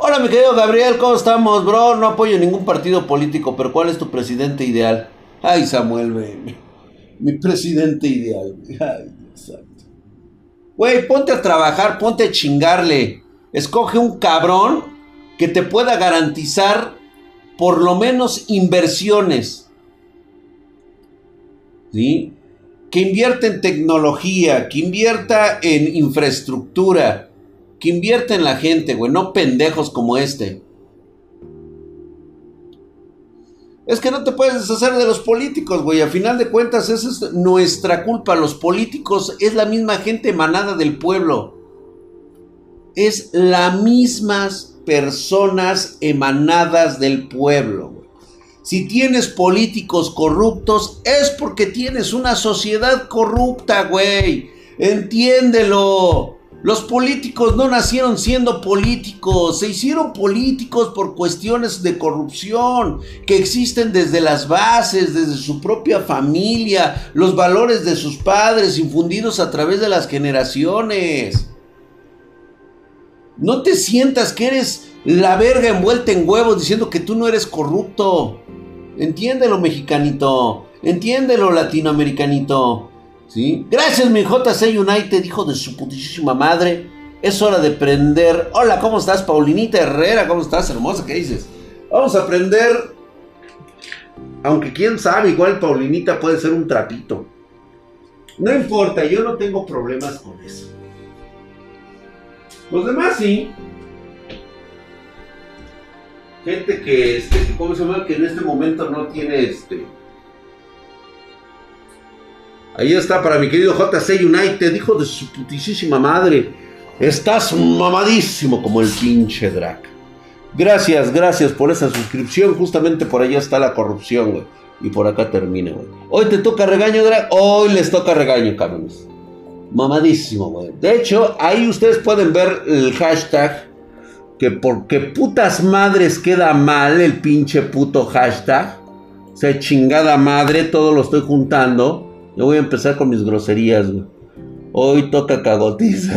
Hola, mi querido Gabriel, ¿cómo estamos, bro? No apoyo ningún partido político, pero ¿cuál es tu presidente ideal? Ay, Samuel, güey. Mi presidente ideal. Ay, exacto. Güey, ponte a trabajar, ponte a chingarle. Escoge un cabrón que te pueda garantizar por lo menos inversiones. ¿Sí? Que invierta en tecnología, que invierta en infraestructura que invierte en la gente, güey, no pendejos como este. Es que no te puedes deshacer de los políticos, güey. A final de cuentas, esa es nuestra culpa. Los políticos es la misma gente emanada del pueblo. Es las mismas personas emanadas del pueblo. Si tienes políticos corruptos, es porque tienes una sociedad corrupta, güey. Entiéndelo. Los políticos no nacieron siendo políticos, se hicieron políticos por cuestiones de corrupción que existen desde las bases, desde su propia familia, los valores de sus padres infundidos a través de las generaciones. No te sientas que eres la verga envuelta en huevos diciendo que tú no eres corrupto. Entiéndelo, mexicanito. Entiéndelo, latinoamericanito. Gracias, mi JC United, hijo de su putísima madre. Es hora de prender. Hola, ¿cómo estás, Paulinita Herrera? ¿Cómo estás, hermosa? ¿Qué dices? Vamos a aprender. Aunque quién sabe, igual Paulinita puede ser un trapito. No importa, yo no tengo problemas con eso. Los demás sí. Gente que, este, ¿cómo se llama? Que en este momento no tiene este Ahí está para mi querido JC United, hijo de su putísima madre. Estás mamadísimo como el pinche Drac. Gracias, gracias por esa suscripción. Justamente por allá está la corrupción, güey. Y por acá termina, güey. Hoy te toca regaño, Drac. Hoy les toca regaño, cabrones. Mamadísimo, güey. De hecho, ahí ustedes pueden ver el hashtag. Que porque putas madres queda mal el pinche puto hashtag. O sea, chingada madre, todo lo estoy juntando. Yo voy a empezar con mis groserías, güey. Hoy toca cagotiza.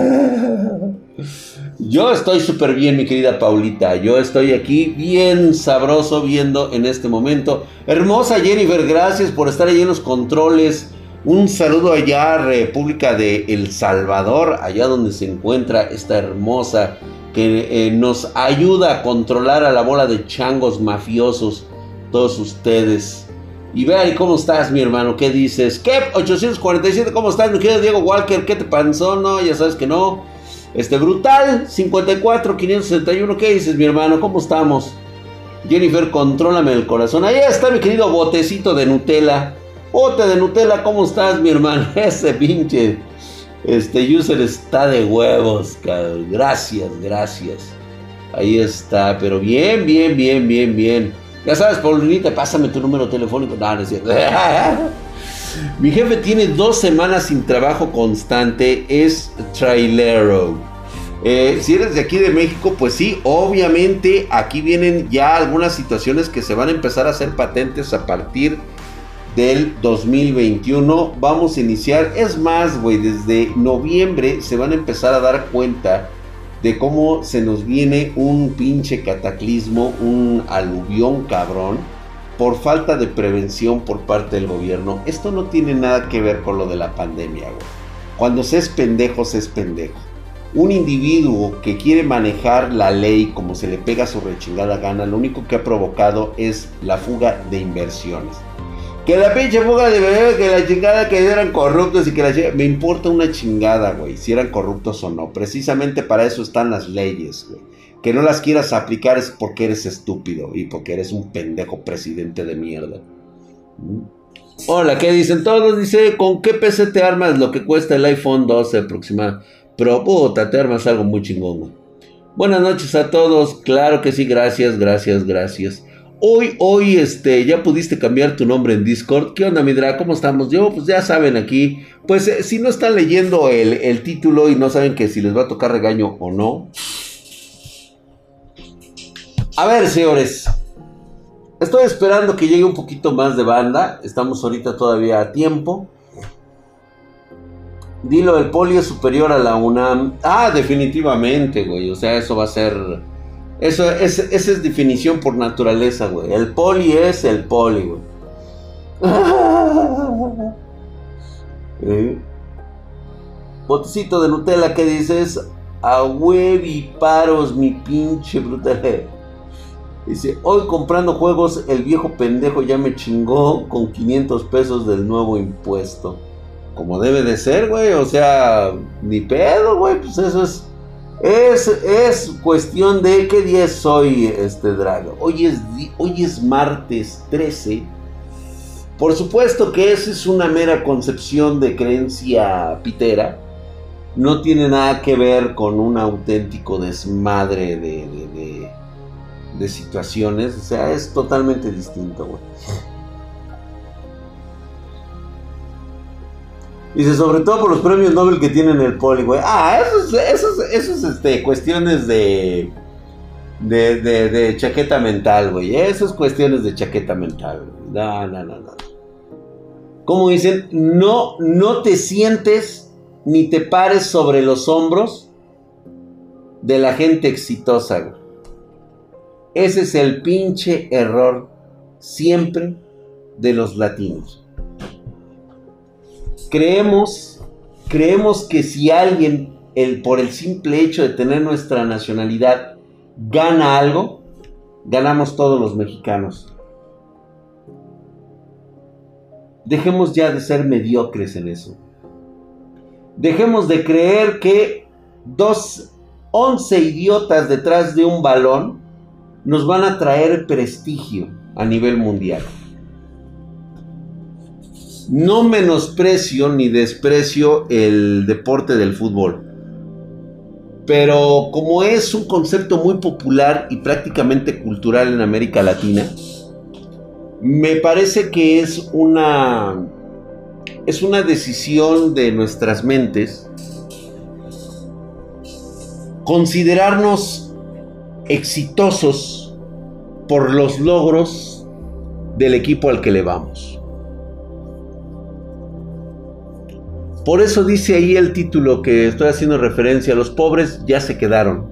Yo estoy súper bien, mi querida Paulita. Yo estoy aquí bien sabroso viendo en este momento. Hermosa Jennifer, gracias por estar ahí en los controles. Un saludo allá, República de El Salvador, allá donde se encuentra esta hermosa que eh, nos ayuda a controlar a la bola de changos mafiosos, todos ustedes. Y vean cómo estás, mi hermano. ¿Qué dices? ¿Qué? 847, ¿cómo estás, mi querido Diego Walker? ¿Qué te pasó? No, ya sabes que no. Este, brutal. 54, 561. ¿Qué dices, mi hermano? ¿Cómo estamos? Jennifer, contrólame el corazón. Ahí está mi querido botecito de Nutella. Bote de Nutella, ¿cómo estás, mi hermano? Ese pinche. Este user está de huevos, cabrón. Gracias, gracias. Ahí está, pero bien, bien, bien, bien, bien. Ya sabes, Paulinita, pásame tu número telefónico. No, no es cierto. Mi jefe tiene dos semanas sin trabajo constante, es trailero. Eh, si eres de aquí de México, pues sí, obviamente aquí vienen ya algunas situaciones que se van a empezar a hacer patentes a partir del 2021. Vamos a iniciar, es más, güey, desde noviembre se van a empezar a dar cuenta de cómo se nos viene un pinche cataclismo, un aluvión cabrón, por falta de prevención por parte del gobierno. Esto no tiene nada que ver con lo de la pandemia, güey. Cuando se es pendejo, se es pendejo. Un individuo que quiere manejar la ley como se le pega su rechingada gana, lo único que ha provocado es la fuga de inversiones. Que la pinche fuga de bebé, que la chingada que eran corruptos y que la chingada... Me importa una chingada, güey, si eran corruptos o no. Precisamente para eso están las leyes, güey. Que no las quieras aplicar es porque eres estúpido y porque eres un pendejo presidente de mierda. ¿Mm? Hola, ¿qué dicen todos? Dice, ¿con qué PC te armas lo que cuesta el iPhone 12 aproximadamente? Pero puta, te armas algo muy chingón, güey. Buenas noches a todos. Claro que sí, gracias, gracias, gracias. Hoy, hoy, este, ya pudiste cambiar tu nombre en Discord. ¿Qué onda, Midra? ¿Cómo estamos? Yo, pues ya saben aquí. Pues eh, si no están leyendo el, el, título y no saben que si les va a tocar regaño o no. A ver, señores. Estoy esperando que llegue un poquito más de banda. Estamos ahorita todavía a tiempo. Dilo, el poli es superior a la UNAM. Ah, definitivamente, güey. O sea, eso va a ser Eso es, esa es definición por naturaleza, güey. El poli es el poli, güey. ¿Eh? Botecito de Nutella que dices a paros mi pinche brutal. Dice, hoy comprando juegos, el viejo pendejo ya me chingó con 500 pesos del nuevo impuesto. Como debe de ser, güey. O sea, ni pedo, güey. Pues eso es. Es, es cuestión de qué día es hoy, este Drago. Hoy es, hoy es martes 13. Por supuesto que esa es una mera concepción de creencia pitera. No tiene nada que ver con un auténtico desmadre de, de, de situaciones. O sea, es totalmente distinto, güey. Dice, sobre todo por los premios Nobel que tienen el poli, güey. Ah, eso es, eso este, cuestiones de, de, de, chaqueta mental, güey. Eso es cuestiones de chaqueta mental, güey. No, no, no, no. Como dicen, no, no te sientes ni te pares sobre los hombros de la gente exitosa, güey. Ese es el pinche error siempre de los latinos creemos, creemos que si alguien, por el simple hecho de tener nuestra nacionalidad, gana algo, ganamos todos los mexicanos. Dejemos ya de ser mediocres en eso. Dejemos de creer que dos, once idiotas detrás de un balón nos van a traer prestigio a nivel mundial. No menosprecio ni desprecio el deporte del fútbol. Pero como es un concepto muy popular y prácticamente cultural en América Latina, me parece que es una es una decisión de nuestras mentes considerarnos exitosos por los logros del equipo al que le vamos. Por eso dice ahí el título que estoy haciendo referencia, los pobres ya se quedaron.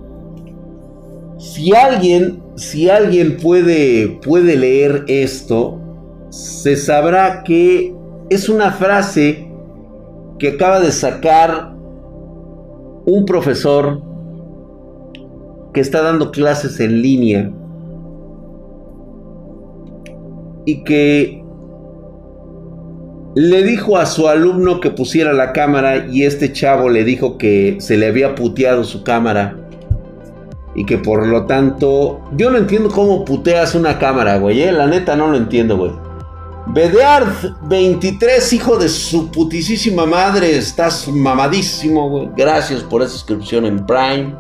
Si alguien, si alguien puede, puede leer esto, se sabrá que es una frase que acaba de sacar un profesor que está dando clases en línea y que le dijo a su alumno que pusiera la cámara y este chavo le dijo que se le había puteado su cámara. Y que por lo tanto, yo no entiendo cómo puteas una cámara, güey. Eh. La neta no lo entiendo, güey. Bedeard 23, hijo de su putisísima madre. Estás mamadísimo, güey. Gracias por esa inscripción en Prime.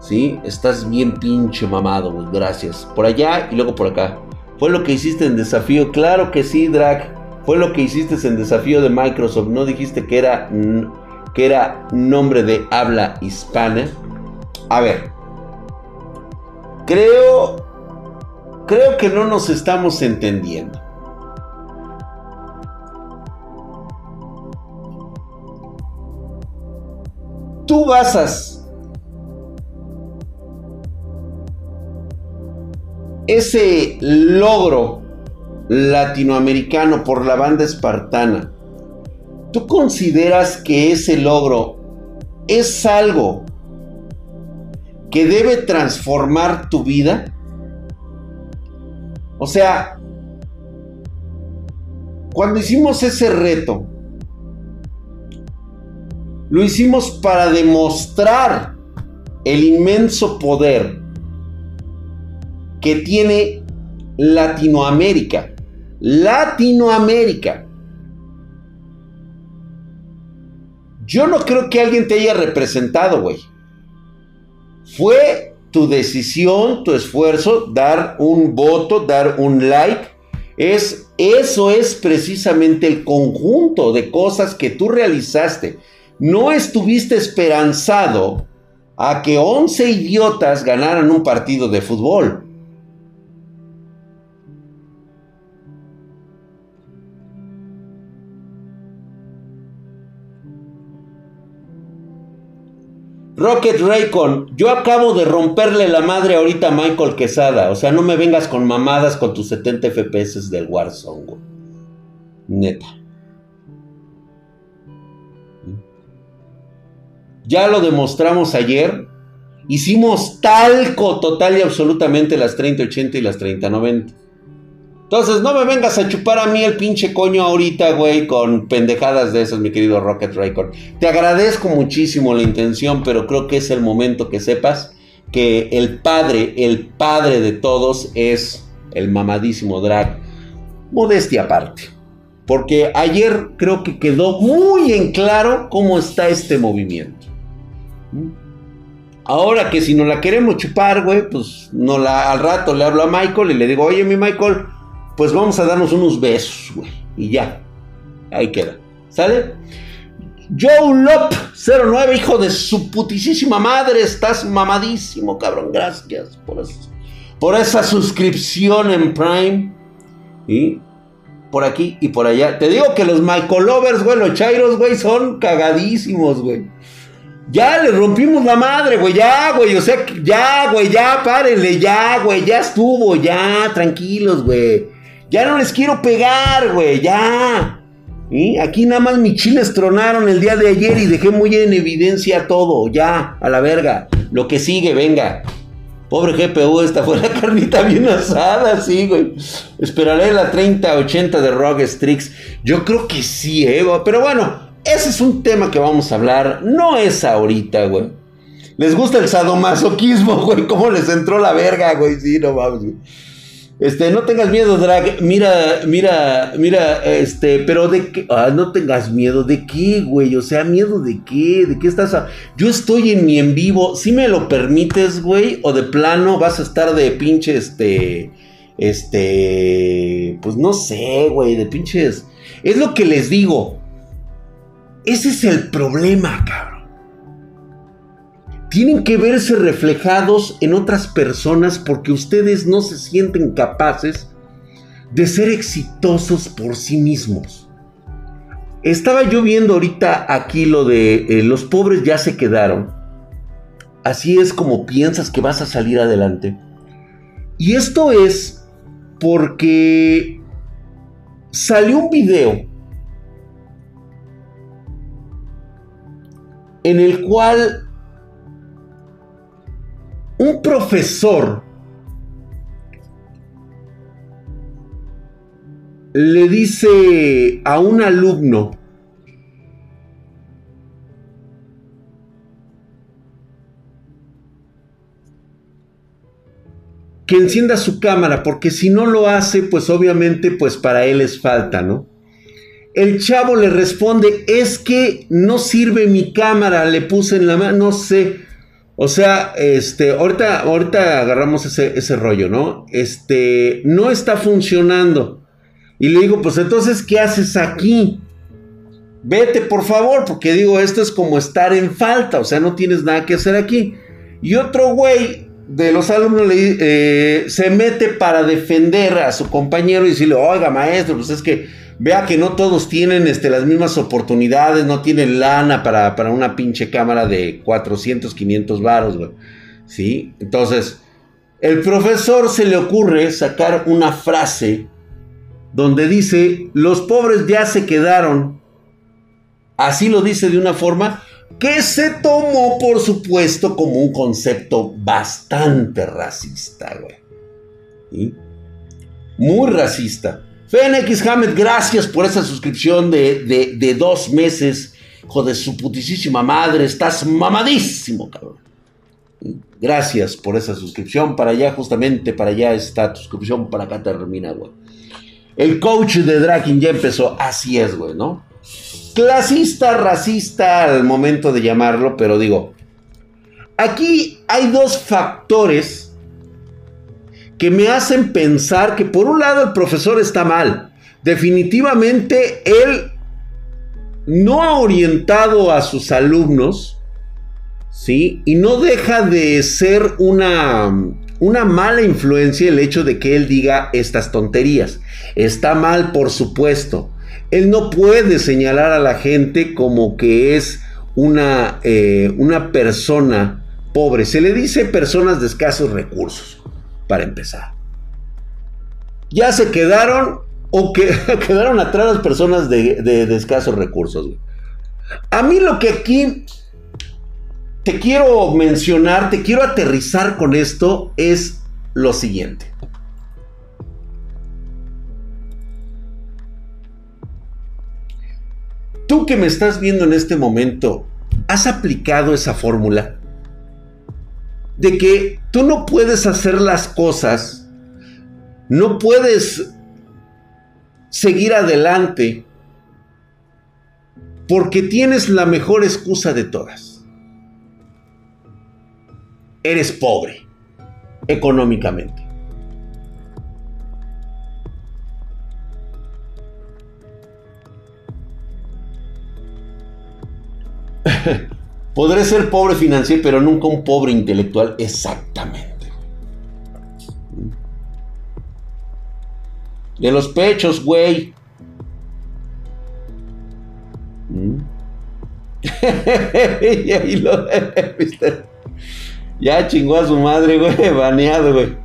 Sí, estás bien pinche mamado, güey. Gracias. Por allá y luego por acá. Fue lo que hiciste en desafío. Claro que sí, Drag. Fue lo que hiciste en desafío de Microsoft. No dijiste que era, que era nombre de habla hispana. A ver. Creo. Creo que no nos estamos entendiendo. Tú basas ese logro latinoamericano por la banda espartana, ¿tú consideras que ese logro es algo que debe transformar tu vida? O sea, cuando hicimos ese reto, lo hicimos para demostrar el inmenso poder que tiene Latinoamérica. Latinoamérica. Yo no creo que alguien te haya representado, güey. Fue tu decisión, tu esfuerzo, dar un voto, dar un like. Es, eso es precisamente el conjunto de cosas que tú realizaste. No estuviste esperanzado a que 11 idiotas ganaran un partido de fútbol. Rocket Raycon, yo acabo de romperle la madre ahorita a Michael Quesada. O sea, no me vengas con mamadas con tus 70 FPS del Warzone, güey. Neta. Ya lo demostramos ayer. Hicimos talco total y absolutamente las 3080 y las 3090. Entonces, no me vengas a chupar a mí el pinche coño ahorita, güey, con pendejadas de esas, mi querido Rocket Record. Te agradezco muchísimo la intención, pero creo que es el momento que sepas que el padre, el padre de todos es el mamadísimo drag. Modestia aparte. Porque ayer creo que quedó muy en claro cómo está este movimiento. Ahora que si no la queremos chupar, güey, pues no la, al rato le hablo a Michael y le digo, oye mi Michael, pues vamos a darnos unos besos, güey. Y ya. Ahí queda. ¿Sale? Joe Lop 09, hijo de su putísima madre. Estás mamadísimo, cabrón. Gracias por, por esa suscripción en Prime. Y por aquí y por allá. Te digo que los Michael Lovers, güey, los Chairos, güey, son cagadísimos, güey. Ya le rompimos la madre, güey, ya, güey, o sea, ya, güey, ya, párenle, ya, güey, ya estuvo, ya, tranquilos, güey. Ya no les quiero pegar, güey, ya. ¿Y? Aquí nada más mis chiles tronaron el día de ayer y dejé muy en evidencia todo, ya, a la verga. Lo que sigue, venga. Pobre GPU, esta fue la carnita bien asada, sí, güey. Esperaré la 3080 de Rogue Strix. Yo creo que sí, eh, pero bueno, ese es un tema que vamos a hablar. No es ahorita, güey. Les gusta el sadomasoquismo, güey. ¿Cómo les entró la verga, güey? Sí, no vamos, güey. Este, no tengas miedo, Drag. Mira, mira, mira, este, pero de qué. Ah, no tengas miedo. ¿De qué, güey? O sea, ¿miedo de qué? ¿De qué estás? Yo estoy en mi en vivo. Si me lo permites, güey. O de plano vas a estar de pinche, este. Este. Pues no sé, güey. De pinches. Es lo que les digo. Ese es el problema, cabrón. Tienen que verse reflejados en otras personas porque ustedes no se sienten capaces de ser exitosos por sí mismos. Estaba yo viendo ahorita aquí lo de eh, los pobres ya se quedaron. Así es como piensas que vas a salir adelante. Y esto es porque salió un video en el cual un profesor le dice a un alumno, que encienda su cámara, porque si no lo hace, pues obviamente, pues para él es falta, ¿no? El chavo le responde, es que no sirve mi cámara, le puse en la mano, no sé. O sea, este, ahorita, ahorita agarramos ese, ese rollo, ¿no? Este, no está funcionando. Y le digo, pues entonces, ¿qué haces aquí? Vete, por favor, porque digo, esto es como estar en falta, o sea, no tienes nada que hacer aquí. Y otro güey de los alumnos le, eh, se mete para defender a su compañero y decirle, oiga, maestro, pues es que vea que no todos tienen este, las mismas oportunidades, no tienen lana para, para una pinche cámara de 400, 500 varos, güey. ¿Sí? Entonces, el profesor se le ocurre sacar una frase donde dice, los pobres ya se quedaron. Así lo dice de una forma que se tomó, por supuesto, como un concepto bastante racista, güey. Muy racista. FNX Hamed, gracias por esa suscripción de, dos meses. Hijo de su putísima madre, estás mamadísimo, cabrón. Gracias por esa suscripción. Para allá, justamente para allá está tu suscripción. Para acá termina, güey. El coach de Draken ya empezó. Así es, güey, ¿no? Clasista, racista al momento de llamarlo, pero digo. Aquí hay dos factores que me hacen pensar que por un lado el profesor está mal. Definitivamente él no ha orientado a sus alumnos, ¿sí? Y no deja de ser una, una mala influencia el hecho de que él diga estas tonterías. Está mal, por supuesto. Él no puede señalar a la gente como que es una, eh, una persona pobre? Se le dice personas de escasos recursos, para empezar. Ya se quedaron o que, quedaron atrás las personas de, de, escasos recursos. A mí lo que aquí te quiero mencionar, te quiero aterrizar con esto es lo siguiente. Tú que me estás viendo en este momento, ¿has aplicado esa fórmula? De que tú no puedes hacer las cosas, no puedes seguir adelante porque tienes la mejor excusa de todas eres pobre económicamente. Podré ser pobre financiero, pero nunca un pobre intelectual. Exactamente. De los pechos, güey. ¿Mm? ya chingó a su madre, güey, baneado, güey.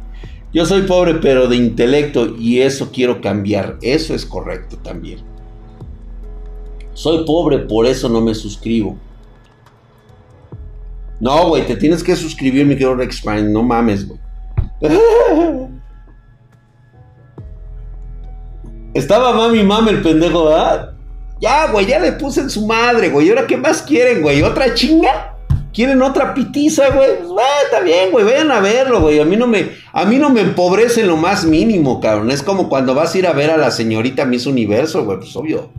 Yo soy pobre, pero de intelecto y eso quiero cambiar. Eso es correcto también. Soy pobre, por eso no me suscribo. No, güey, te tienes que suscribir, mi querido Rex No mames, güey. Estaba mami mami el pendejo, ¿verdad? Ya, güey, ya le puse en su madre, güey. ¿Y ahora qué más quieren, güey? ¿Otra chinga? ¿Quieren otra pitiza, güey? Pues, está bien, güey, vayan a verlo, güey. A mí no me, a mí no me empobrece lo más mínimo, cabrón. Es como cuando vas a ir a ver a la señorita Miss Universo, güey, pues obvio.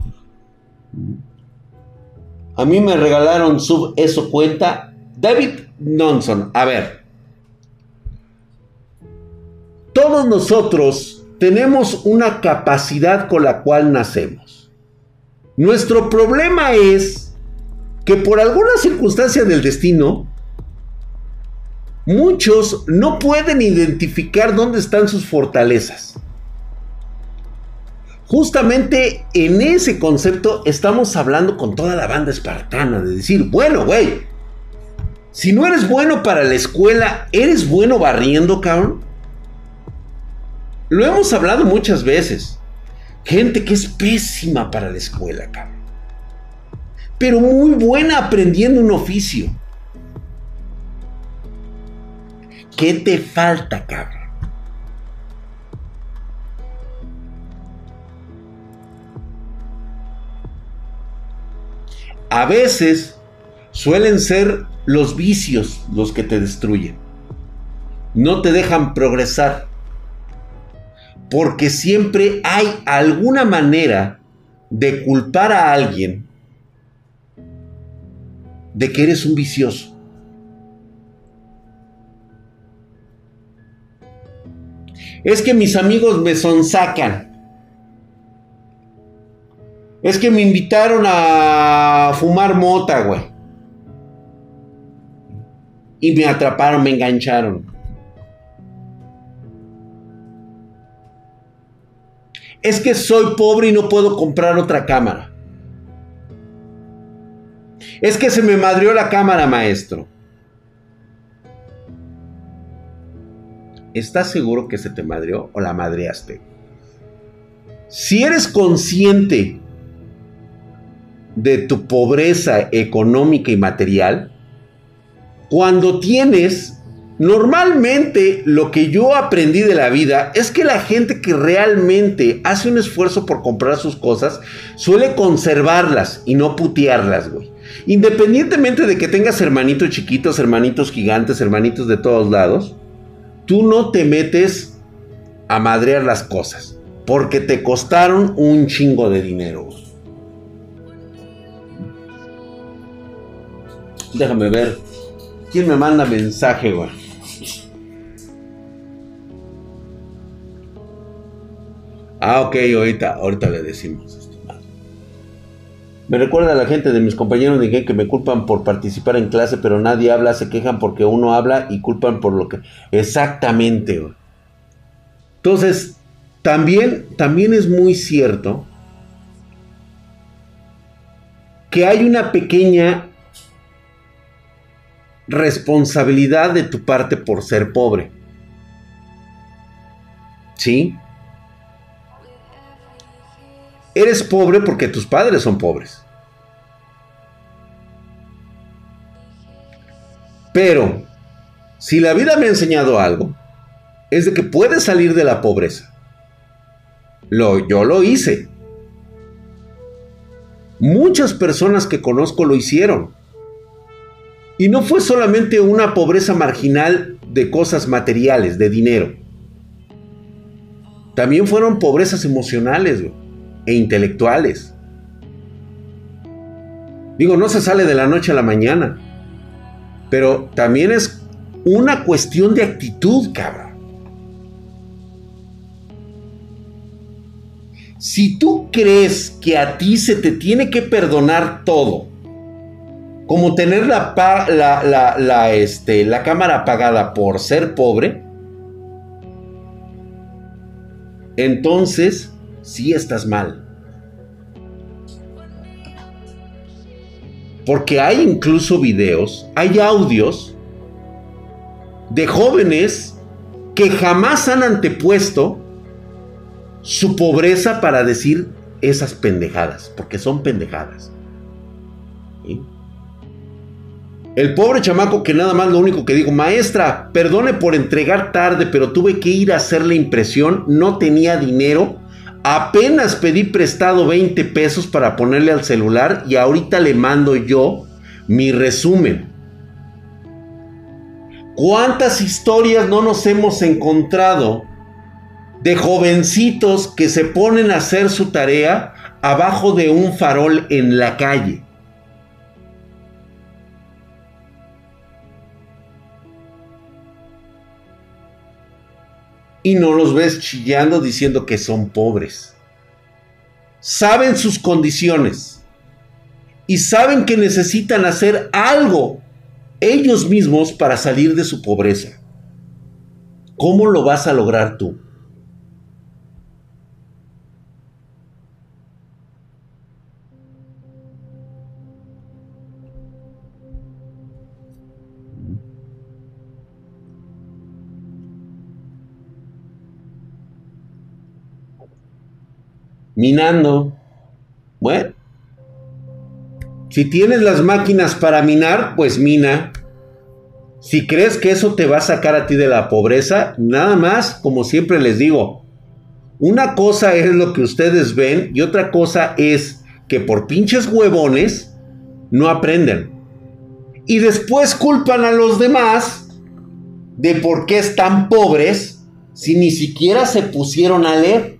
A mí me regalaron sub, eso cuenta. David Nonson, a ver. Todos nosotros tenemos una capacidad con la cual nacemos. Nuestro problema es que por alguna circunstancia del destino, muchos no pueden identificar dónde están sus fortalezas. Justamente en ese concepto estamos hablando con toda la banda espartana, de decir, bueno, güey, si no eres bueno para la escuela, ¿eres bueno barriendo, cabrón? Lo hemos hablado muchas veces. Gente que es pésima para la escuela, cabrón pero muy buena aprendiendo un oficio. ¿Qué te falta, cabrón? A veces suelen ser los vicios los que te destruyen. No te dejan progresar. Porque siempre hay alguna manera de culpar a alguien de que eres un vicioso. Es que mis amigos me sonsacan. Es que me invitaron a fumar mota, güey. Y me atraparon, me engancharon. Es que soy pobre y no puedo comprar otra cámara. Es que se me madrió la cámara, maestro. ¿Estás seguro que se te madrió o la madreaste? Si eres consciente de tu pobreza económica y material, cuando tienes, normalmente lo que yo aprendí de la vida es que la gente que realmente hace un esfuerzo por comprar sus cosas suele conservarlas y no putearlas, güey. Independientemente de que tengas hermanitos chiquitos, hermanitos gigantes, hermanitos de todos lados, tú no te metes a madrear las cosas. Porque te costaron un chingo de dinero. Déjame ver. ¿Quién me manda mensaje, güey? Ah, ok, ahorita, ahorita le decimos. Me recuerda a la gente de mis compañeros de que me culpan por participar en clase, pero nadie habla, se quejan porque uno habla y culpan por lo que... Exactamente. Entonces, también, también es muy cierto que hay una pequeña responsabilidad de tu parte por ser pobre. ¿Sí? Eres pobre porque tus padres son pobres. Pero, si la vida me ha enseñado algo, es de que puedes salir de la pobreza. Lo, yo lo hice. Muchas personas que conozco lo hicieron. Y no fue solamente una pobreza marginal de cosas materiales, de dinero. También fueron pobrezas emocionales e intelectuales. Digo, no se sale de la noche a la mañana. Pero también es una cuestión de actitud, cabrón. Si tú crees que a ti se te tiene que perdonar todo, como tener la, la, este, la cámara apagada por ser pobre, entonces sí estás mal. Porque hay incluso videos, hay audios de jóvenes que jamás han antepuesto su pobreza para decir esas pendejadas, porque son pendejadas. El pobre chamaco que nada más lo único que dijo, maestra, perdone por entregar tarde, pero tuve que ir a hacer la impresión, no tenía dinero Apenas pedí prestado 20 pesos para ponerle al celular y ahorita le mando yo mi resumen. ¿Cuántas historias no nos hemos encontrado de jovencitos que se ponen a hacer su tarea abajo de un farol en la calle? Y no los ves chillando diciendo que son pobres. Saben sus condiciones y saben que necesitan hacer algo ellos mismos para salir de su pobreza. ¿Cómo lo vas a lograr tú? Minando. Bueno, si tienes las máquinas para minar, pues mina. Si crees que eso te va a sacar a ti de la pobreza, nada más, como siempre les digo, una cosa es lo que ustedes ven y otra cosa es que por pinches huevones no aprenden. Y después culpan a los demás de por qué están pobres si ni siquiera se pusieron a leer.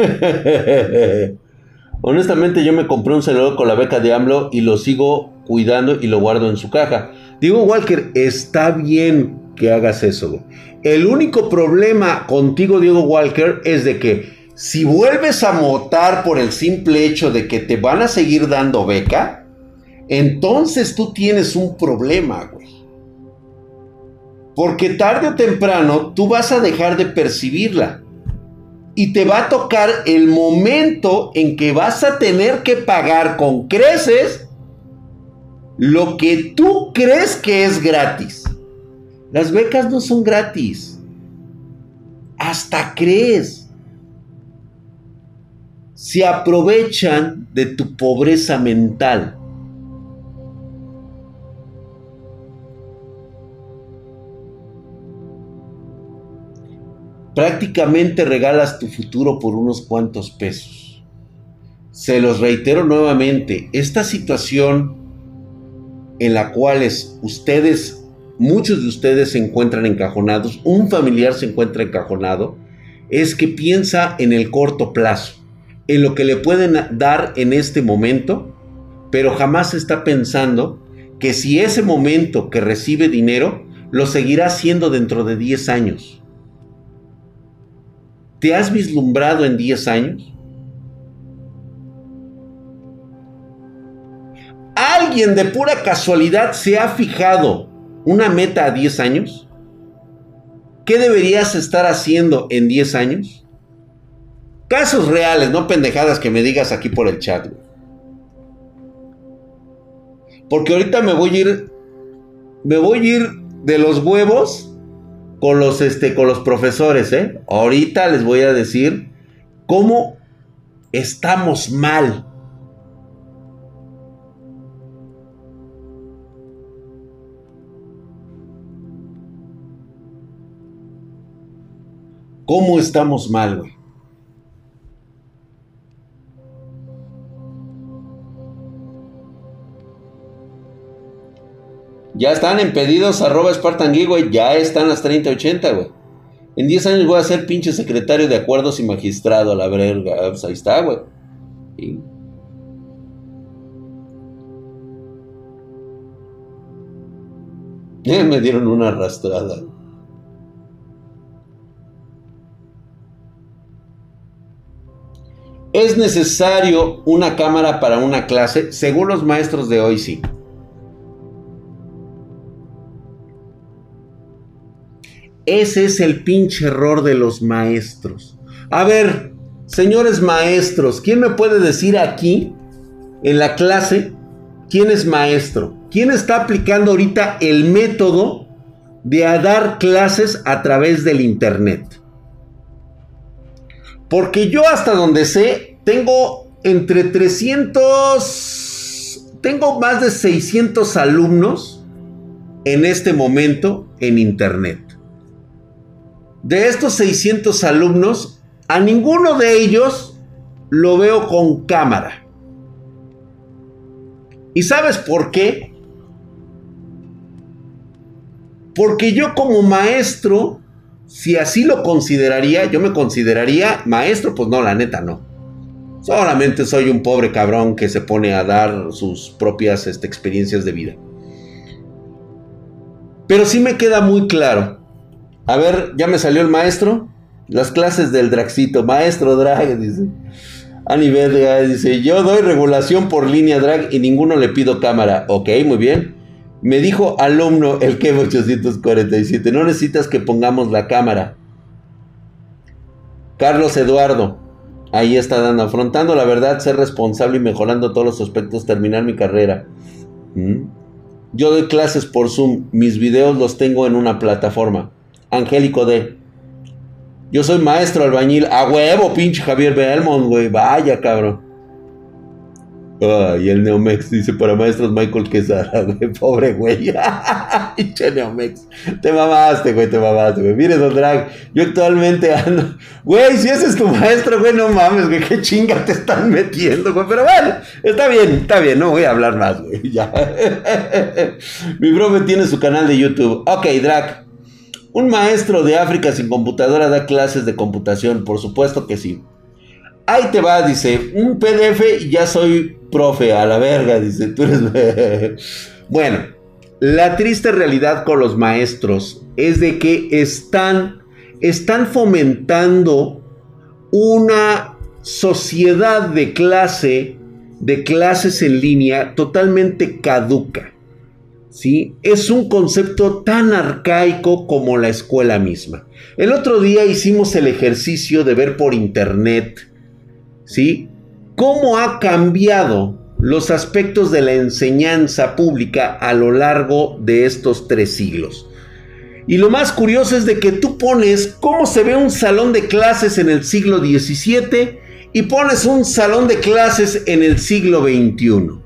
Honestamente yo me compré un celular con la beca de AMLO y lo sigo cuidando y lo guardo en su caja. Digo, Walker, está bien que hagas eso. El único problema contigo, Diego Walker, es de que si vuelves a votar por el simple hecho de que te van a seguir dando beca, entonces tú tienes un problema, güey. Porque tarde o temprano tú vas a dejar de percibirla. Y te va a tocar el momento en que vas a tener que pagar con creces lo que tú crees que es gratis. Las becas no son gratis. Hasta crees se aprovechan de tu pobreza mental. Prácticamente regalas tu futuro por unos cuantos pesos. Se los reitero nuevamente, esta situación en la cual ustedes, muchos de ustedes se encuentran encajonados, un familiar se encuentra encajonado, es que piensa en el corto plazo en lo que le pueden dar en este momento, pero jamás está pensando que si ese momento que recibe dinero lo seguirá haciendo dentro de 10 años. ¿Te has vislumbrado en 10 años? ¿Alguien de pura casualidad se ha fijado una meta a 10 años? ¿qué deberías estar haciendo en 10 años? Casos reales, no pendejadas que me digas aquí por el chat. Porque ahorita me voy a ir, me voy a ir de los huevos con los, este, con los profesores, ¿eh? Ahorita les voy a decir cómo estamos mal. ¿Cómo estamos mal, güey? Ya están en pedidos arroba Spartan güey. Ya están las 3080, güey. En 10 años voy a ser pinche secretario de acuerdos y magistrado a la verga. Pues ahí está, güey. Me dieron una arrastrada. ¿Es necesario una cámara para una clase? Según los maestros de hoy, sí. Ese es el pinche error de los maestros. A ver, señores maestros, ¿quién me puede decir aquí, en la clase, quién es maestro? ¿Quién está aplicando ahorita el método de dar clases a través del Internet? Porque yo hasta donde sé, tengo entre 300, tengo más de 600 alumnos en este momento en Internet. De estos 600 alumnos, a ninguno de ellos lo veo con cámara. ¿Y sabes por qué? Porque yo como maestro si así lo consideraría, yo me consideraría maestro, pues no, la neta no. Solamente soy un pobre cabrón que se pone a dar sus propias este, experiencias de vida. Pero sí me queda muy claro. A ver, ya me salió el maestro. Las clases del Draxito. Maestro Drag, dice. Ani dice, yo doy regulación por línea drag y ninguno le pido cámara. Ok, muy bien. Me dijo alumno el que 847, no necesitas que pongamos la cámara. Carlos Eduardo, ahí está dando, afrontando la verdad, ser responsable y mejorando todos los aspectos, terminar mi carrera. ¿Mm? Yo doy clases por Zoom, mis videos los tengo en una plataforma. Angélico D. Yo soy maestro albañil, a huevo, pinche Javier Belmont, güey, vaya cabrón. Ay, el Neomex dice para maestros Michael Quesada, güey. Pobre güey. Pinche Neomex. Te mamaste, güey, te mamaste, güey. Mire, Don Drag, yo actualmente ando. Güey, si ese es tu maestro, güey, no mames, güey. Qué chinga te están metiendo, güey. Pero bueno, está bien, está bien. No voy a hablar más, güey. Ya. Mi profe tiene su canal de YouTube. Ok, Drag. Un maestro de África sin computadora da clases de computación. Por supuesto que sí. Ahí te va, dice, un PDF y ya soy profe, a la verga, dice, tú bueno, la triste realidad con los maestros es de que están, están fomentando una sociedad de clase, de clases en línea totalmente caduca. Es un concepto tan arcaico como la escuela misma. El otro día hicimos el ejercicio de ver por internet ¿sí? ¿Cómo ha cambiado los aspectos de la enseñanza pública a lo largo de estos tres siglos? Y lo más curioso es de que tú pones cómo se ve un salón de clases en el siglo XVII y pones un salón de clases en el siglo XXI.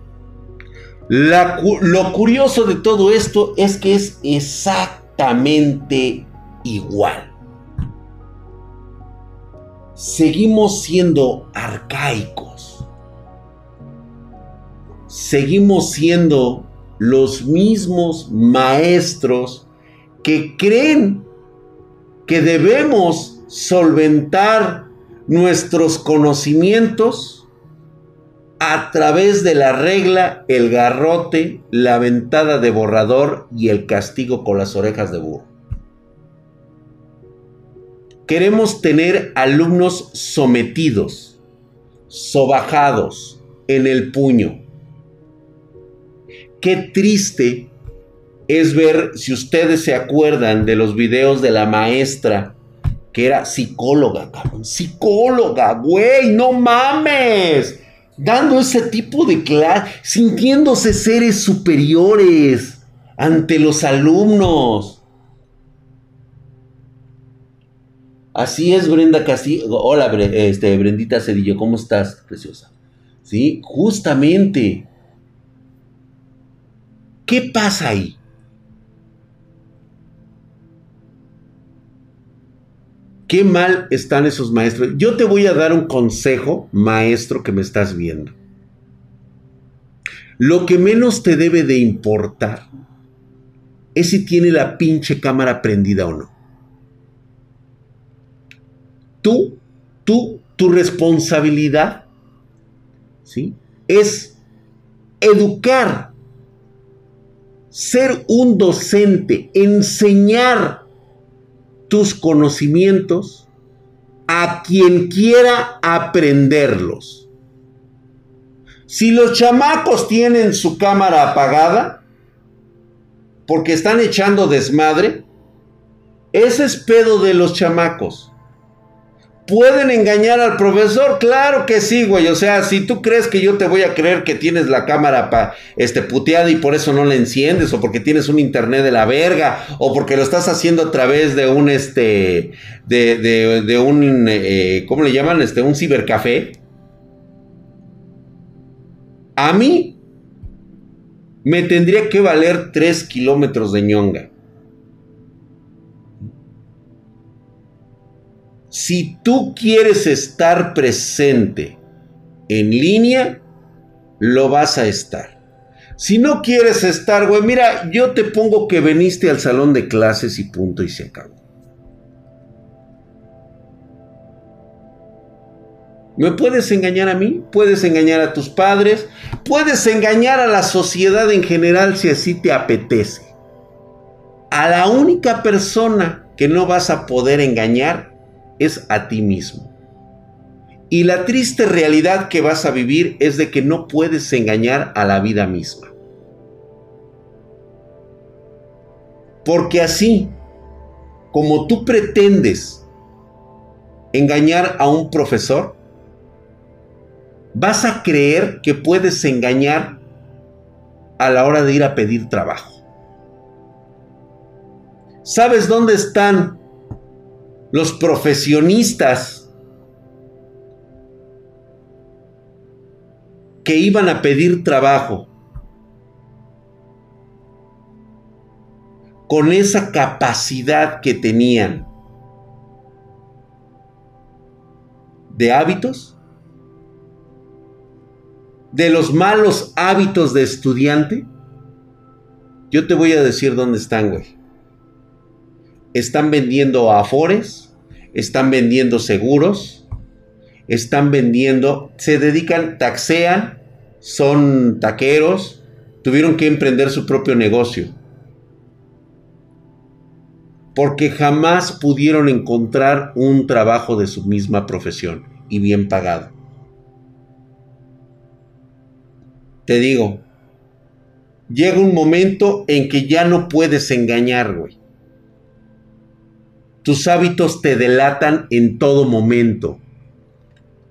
Lo curioso de todo esto es que es exactamente igual seguimos siendo arcaicos. Seguimos siendo los mismos maestros que creen que debemos solventar nuestros conocimientos a través de la regla, el garrote, la ventada de borrador y el castigo con las orejas de burro. Queremos tener alumnos sometidos, sobajados en el puño. Qué triste es ver si ustedes se acuerdan de los videos de la maestra que era psicóloga, cabrón. Psicóloga, güey, no mames. Dando ese tipo de clase, sintiéndose seres superiores ante los alumnos. Así es, Brenda Castillo. Hola, este, Brendita Cedillo, ¿cómo estás, preciosa? Sí, justamente. ¿Qué pasa ahí? Qué mal están esos maestros. Yo te voy a dar un consejo, maestro, que me estás viendo. Lo que menos te debe de importar es si tiene la pinche cámara prendida o no. Tú, tú, tu responsabilidad, ¿sí? Es educar, ser un docente, enseñar conocimientos a quien quiera aprenderlos. Si los chamacos tienen su cámara apagada, porque están echando desmadre, ese es pedo de los chamacos. ¿Pueden engañar al profesor? Claro que sí, güey. O sea, si tú crees que yo te voy a creer que tienes la cámara pa, este, puteada y por eso no la enciendes, o porque tienes un internet de la verga, o porque lo estás haciendo a través de un, este, de, de, un, eh, ¿cómo le llaman? Este, un cibercafé. A mí me tendría que valer 3 kilómetros de ñonga. Si tú quieres estar presente en línea, lo vas a estar. Si no quieres estar, güey, mira, yo te pongo que veniste al salón de clases y punto y se acabó. ¿Me puedes engañar a mí? Puedes engañar a tus padres. Puedes engañar a la sociedad en general si así te apetece. A la única persona que no vas a poder engañar es a ti mismo. Y la triste realidad que vas a vivir es de que no puedes engañar a la vida misma. Porque así, como tú pretendes engañar a un profesor, vas a creer que puedes engañar a la hora de ir a pedir trabajo. ¿Sabes dónde están los profesionistas que iban a pedir trabajo con esa capacidad que tenían de hábitos, de los malos hábitos de estudiante, yo te voy a decir dónde están, güey. Están vendiendo afores, están vendiendo seguros, están vendiendo, se dedican, taxean, son taqueros, tuvieron que emprender su propio negocio. Porque jamás pudieron encontrar un trabajo de su misma profesión y bien pagado. Te digo, llega un momento en que ya no puedes engañar, güey. Tus hábitos te delatan en todo momento.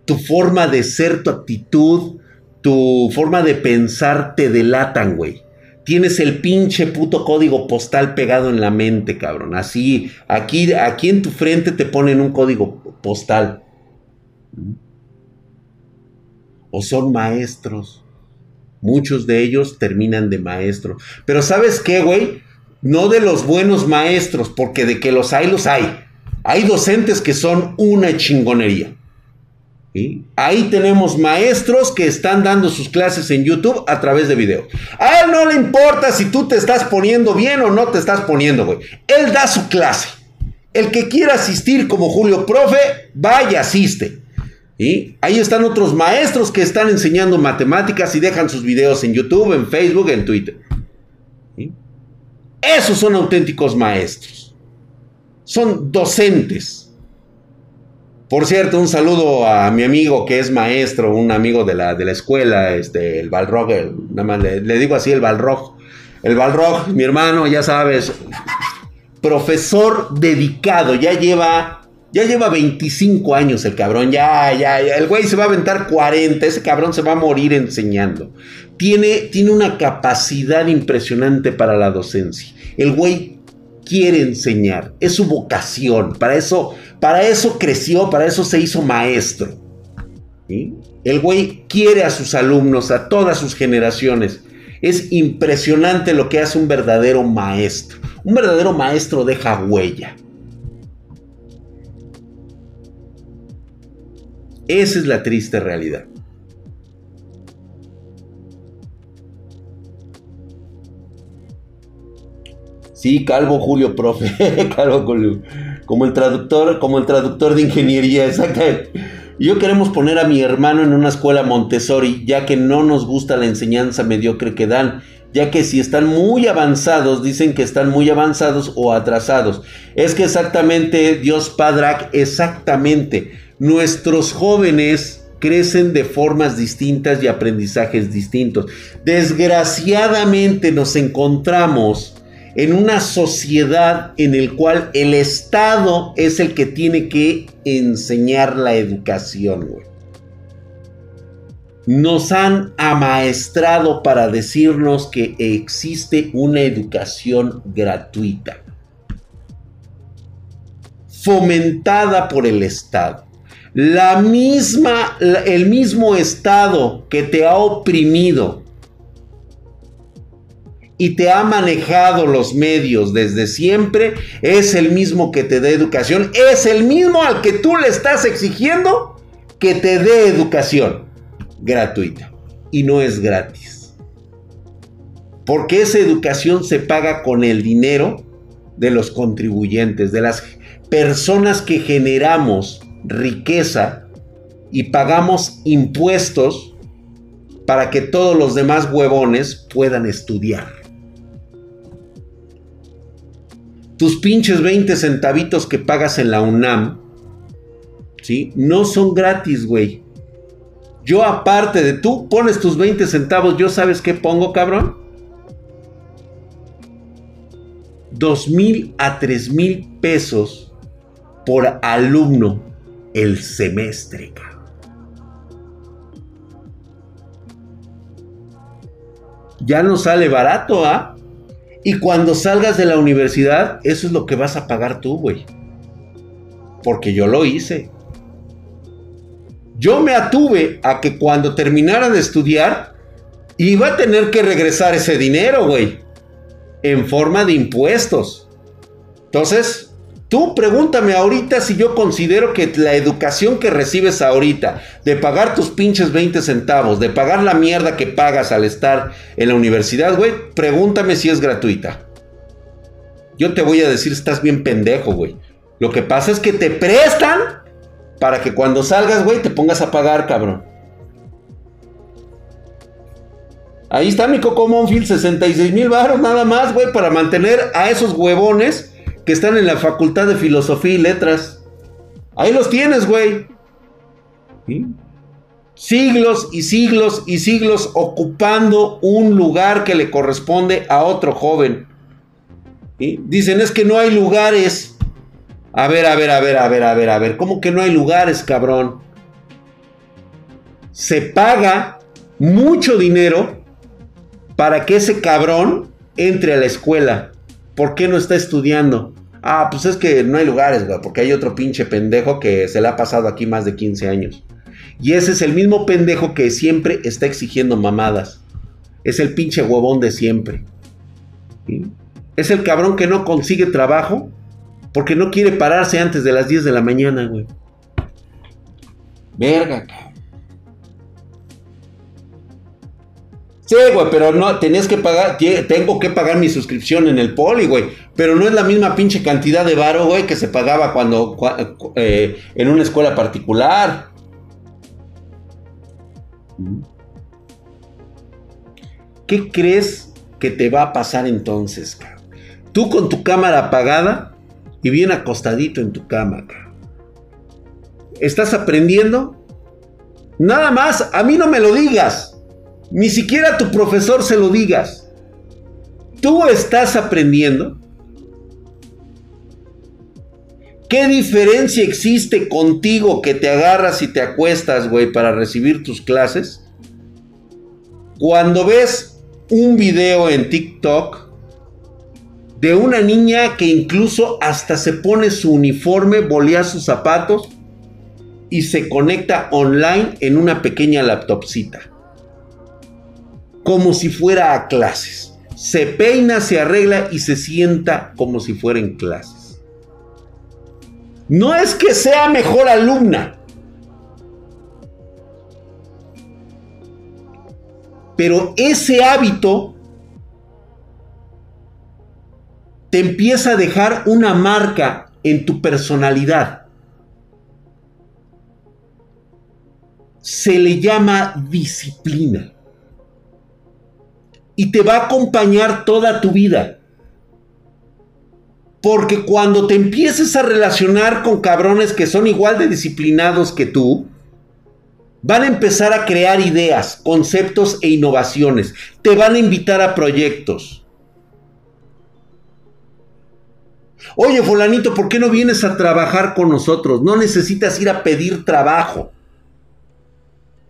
Tu forma de ser, tu actitud, tu forma de pensar te delatan, güey. Tienes el pinche puto código postal pegado en la mente, cabrón. Así, aquí, aquí en tu frente te ponen un código postal. O son maestros. Muchos de ellos terminan de maestro. Pero ¿sabes qué, güey? No de los buenos maestros, porque de que los hay, los hay. Hay docentes que son una chingonería. Ahí tenemos maestros que están dando sus clases en YouTube a través de video. A él no le importa si tú te estás poniendo bien o no te estás poniendo, güey. Él da su clase. El que quiera asistir como Julio Profe, vaya, asiste. ¿Y? Ahí están otros maestros que están enseñando matemáticas y dejan sus videos en YouTube, en Facebook, en Twitter. Esos son auténticos maestros. Son docentes. Por cierto, un saludo a mi amigo que es maestro, un amigo de la, de la escuela, este, el Balrog, nada más le, digo así, el Balrog. El Balrog, mi hermano, ya sabes. Profesor dedicado, ya lleva. Ya lleva 25 años el cabrón, ya, ya, ya. El güey se va a aventar 40, ese cabrón se va a morir enseñando. Tiene, tiene una capacidad impresionante para la docencia. El güey quiere enseñar, es su vocación, para eso, para eso creció, para eso se hizo maestro. El güey quiere a sus alumnos, a todas sus generaciones. Es impresionante lo que hace un verdadero maestro. Un verdadero maestro deja huella. Esa es la triste realidad. Sí, Calvo Julio, profe. Calvo Julio. Como el traductor, como el traductor de ingeniería, exactamente. Yo queremos poner a mi hermano en una escuela Montessori, ya que no nos gusta la enseñanza mediocre que dan, ya que si están muy avanzados, dicen que están muy avanzados o atrasados. Es que exactamente, Dios Padrac, exactamente, nuestros jóvenes crecen de formas distintas y aprendizajes distintos. Desgraciadamente nos encontramos en una sociedad en el cual el Estado es el que tiene que enseñar la educación, Nos han amaestrado para decirnos que existe una educación gratuita, fomentada por el Estado. La misma, el mismo Estado que te ha oprimido, y te ha manejado los medios desde siempre, es el mismo que te dé educación, es el mismo al que tú le estás exigiendo que te dé educación gratuita y no es gratis. Porque esa educación se paga con el dinero de los contribuyentes, de las personas que generamos riqueza y pagamos impuestos para que todos los demás huevones puedan estudiar. Tus pinches 20 centavitos que pagas en la UNAM, ¿sí? No son gratis, güey. Yo aparte de tú pones tus 20 centavos, ¿yo sabes qué pongo, cabrón? Dos mil a tres mil pesos por alumno el semestre, cabrón. Ya no sale barato, ¿ah? Y cuando salgas de la universidad, eso es lo que vas a pagar tú, güey. Porque yo lo hice. Yo me atuve a que cuando terminara de estudiar, iba a tener que regresar ese dinero, güey. En forma de impuestos. Entonces, Tú pregúntame ahorita si yo considero que la educación que recibes ahorita, de pagar tus pinches 20 centavos, de pagar la mierda que pagas al estar en la universidad, güey, pregúntame si es gratuita. Yo te voy a decir, estás bien pendejo, güey. Lo que pasa es que te prestan para que cuando salgas, güey, te pongas a pagar, cabrón. Ahí está mi Coco Monfield, 66 mil baros nada más, güey, para mantener a esos huevones que están en la Facultad de Filosofía y Letras. Ahí los tienes, güey. Siglos y siglos y siglos ocupando un lugar que le corresponde a otro joven. Dicen, es que no hay lugares. A ver, a ver, a ver, a ver, a ver, a ver. ¿Cómo que no hay lugares, cabrón? Se paga mucho dinero para que ese cabrón entre a la escuela. ¿Por qué no está estudiando? Ah, pues es que no hay lugares, güey, porque hay otro pinche pendejo que se le ha pasado aquí más de 15 años. Y ese es el mismo pendejo que siempre está exigiendo mamadas. Es el pinche huevón de siempre. Es el cabrón que no consigue trabajo porque no quiere pararse antes de las 10 de la mañana, güey. Verga, cabrón. Sí, güey, pero no, tenías que pagar, tengo que pagar mi suscripción en el poli, güey. Pero no es la misma pinche cantidad de varo, güey, que se pagaba cuando, eh, en una escuela particular. ¿Qué crees que te va a pasar entonces? Tú con tu cámara apagada y bien acostadito en tu cama. ¿Estás aprendiendo? Nada más, a mí no me lo digas. Ni siquiera tu profesor se lo digas. tú estás aprendiendo, ¿qué diferencia existe contigo que te agarras y te acuestas, güey, para recibir tus clases? Cuando ves un video en TikTok de una niña que incluso hasta se pone su uniforme, bolea sus zapatos y se conecta online en una pequeña laptopcita. Como si fuera a clases. Se peina, se arregla y se sienta como si fuera en clases. No es que sea mejor alumna. Pero ese hábito te empieza a dejar una marca en tu personalidad. Se le llama disciplina. Y te va a acompañar toda tu vida. Porque cuando te empieces a relacionar con cabrones que son igual de disciplinados que tú, van a empezar a crear ideas, conceptos e innovaciones. Te van a invitar a proyectos. Oye, fulanito, ¿por qué no vienes a trabajar con nosotros? No necesitas ir a pedir trabajo.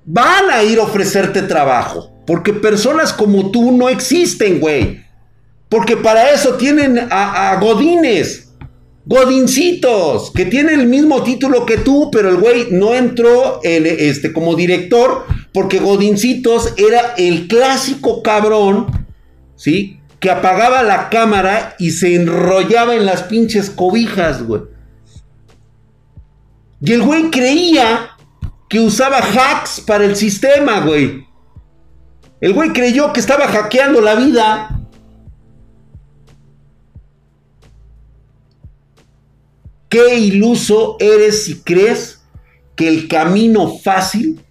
Van a ir a ofrecerte trabajo. Porque personas como tú no existen, güey. Porque para eso tienen a, godines. Godincitos, que tienen el mismo título que tú, pero el güey no entró en, este, como director, porque Godincitos era el clásico cabrón, ¿sí? que apagaba la cámara y se enrollaba en las pinches cobijas, güey. Y el güey creía que usaba hacks para el sistema, güey. El güey creyó que estaba hackeando la vida. Qué iluso eres si crees que el camino fácil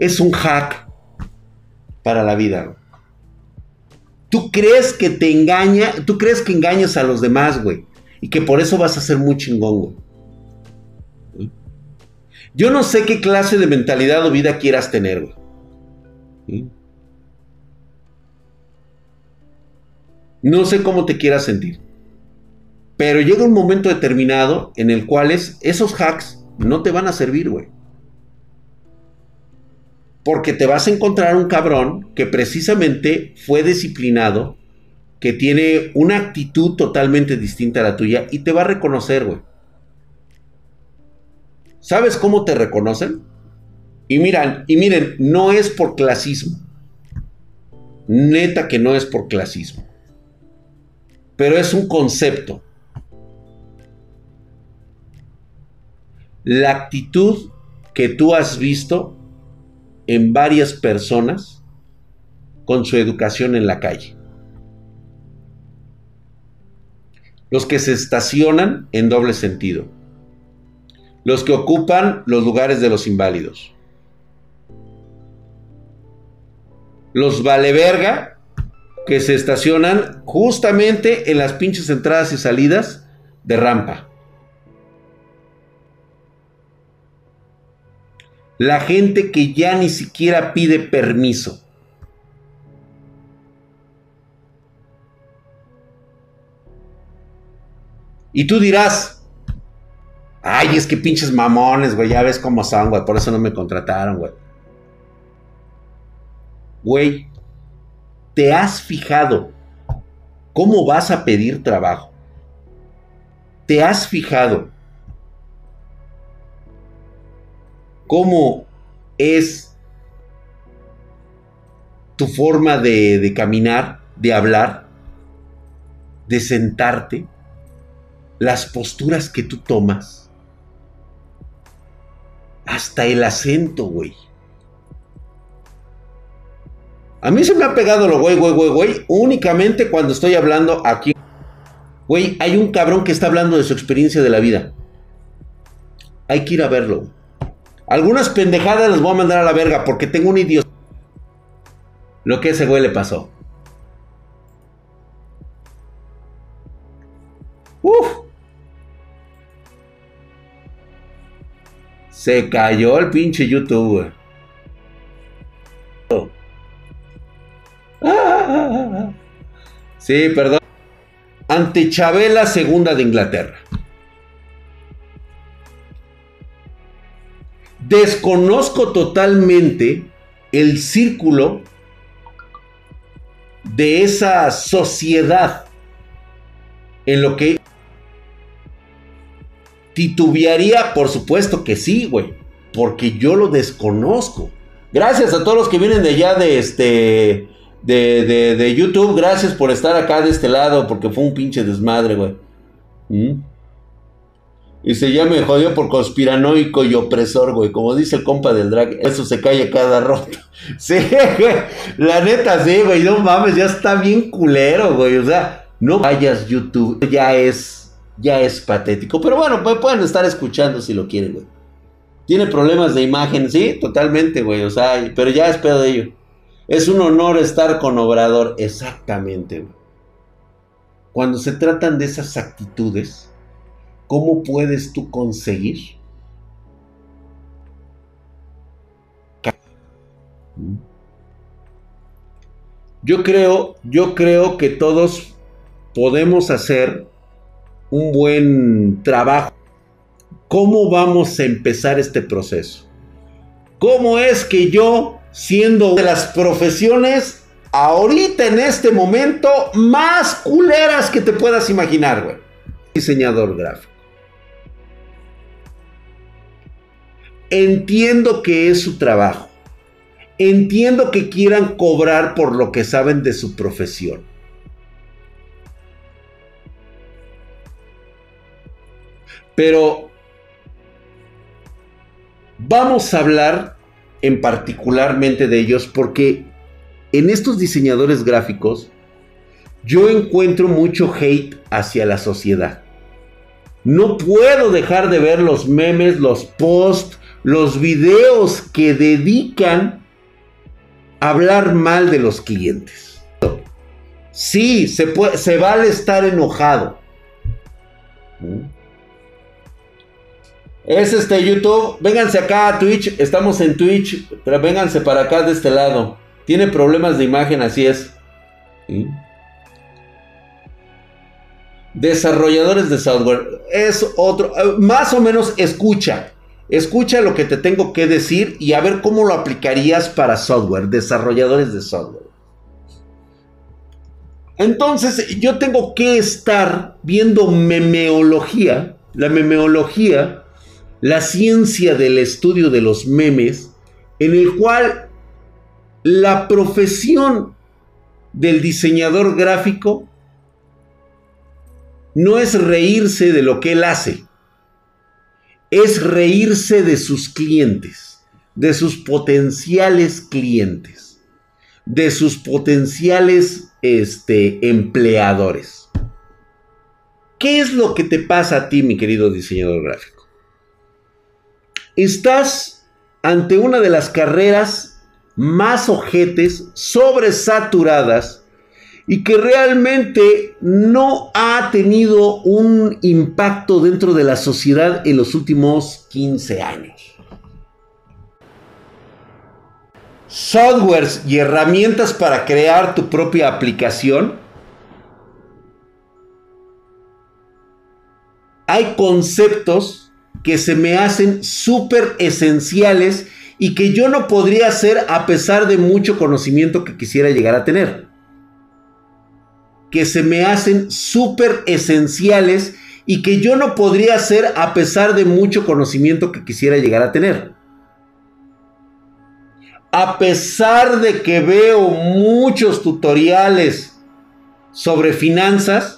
es un hack para la vida. Tú crees que te engaña, tú crees que engañas a los demás, güey. Y que por eso vas a ser muy chingón, güey. Yo no sé qué clase de mentalidad o vida quieras tener, güey. No sé cómo te quieras sentir. Pero llega un momento determinado en el cual esos hacks no te van a servir, güey. Porque te vas a encontrar un cabrón que precisamente fue disciplinado, que tiene una actitud totalmente distinta a la tuya y te va a reconocer, güey. ¿Sabes cómo te reconocen? Y miran, y miren, no es por clasismo. Neta que no es por clasismo. Pero es un concepto. La actitud que tú has visto en varias personas con su educación en la calle. Los que se estacionan en doble sentido. Los que ocupan los lugares de los inválidos. Los valeverga que se estacionan justamente en las pinches entradas y salidas de rampa. La gente que ya ni siquiera pide permiso. Y tú dirás, ay, es que pinches mamones, güey, ya ves cómo son, güey, por eso no me contrataron, güey. Güey, ¿te has fijado cómo vas a pedir trabajo? ¿Te has fijado cómo es tu forma de, caminar, de hablar, de sentarte, las posturas que tú tomas, hasta el acento, güey. A mí se me ha pegado lo güey, güey, güey, güey, únicamente cuando estoy hablando aquí. Güey, hay un cabrón que está hablando de su experiencia de la vida. Hay que ir a verlo. Algunas pendejadas las voy a mandar a la verga porque tengo un idiota. Lo que ese güey le pasó. Uf. Se cayó el pinche YouTube. Sí, perdón. Ante Chabela segunda de Inglaterra. Desconozco totalmente el círculo de esa sociedad en lo que titubearía, por supuesto que sí, güey, porque yo lo desconozco. Gracias a todos los que vienen de allá de este de, de, YouTube, gracias por estar acá de este lado, porque fue un pinche desmadre, güey. ¿Mm? Y se llama jodió por conspiranoico y opresor, güey. Como dice el compa del drag, eso se cae cada roto. Sí, güey. La neta, sí, güey. No mames, ya está bien culero, güey. O sea, no vayas YouTube. Ya es, ya es patético. Pero bueno, pueden estar escuchando si lo quieren, güey. Tiene problemas de imagen, sí, totalmente, güey. O sea, pero ya es pedo de ello. Es un honor estar con Obrador. Exactamente. Cuando se tratan de esas actitudes ¿cómo puedes tú conseguir? Yo creo, yo creo que todos podemos hacer un buen trabajo. ¿Cómo vamos a empezar este proceso? ¿Cómo es que yo, siendo de las profesiones ahorita en este momento más culeras que te puedas imaginar, güey? Diseñador gráfico. Entiendo que es su trabajo. Entiendo que quieran cobrar por lo que saben de su profesión. Pero vamos a hablar en particularmente de ellos porque en estos diseñadores gráficos yo encuentro mucho hate hacia la sociedad. No puedo dejar de ver los memes, los posts, los videos que dedican a hablar mal de los clientes. Sí, se, puede, se vale estar enojado. Es este YouTube. Vénganse acá a Twitch. Estamos en Twitch. Pero vénganse para acá de este lado. Tiene problemas de imagen, así es. Desarrolladores de software. Es otro. Eh, más o menos escucha. Escucha lo que te tengo que decir y a ver cómo lo aplicarías para software, desarrolladores de software. Entonces yo tengo que estar viendo memeología, la memeología, la ciencia del estudio de los memes, en el cual la profesión del diseñador gráfico no es reírse de lo que él hace es reírse de sus clientes, de sus potenciales clientes, de sus potenciales este, empleadores. ¿Qué es lo que te pasa a ti, mi querido diseñador gráfico? Estás ante una de las carreras más ojetes, sobresaturadas y que realmente no ha tenido un impacto dentro de la sociedad en los últimos 15 años. Softwares y herramientas para crear tu propia aplicación. Hay conceptos que se me hacen súper esenciales y que yo no podría hacer a pesar de mucho conocimiento que quisiera llegar a tener que se me hacen súper esenciales y que yo no podría hacer a pesar de mucho conocimiento que quisiera llegar a tener. A pesar de que veo muchos tutoriales sobre finanzas,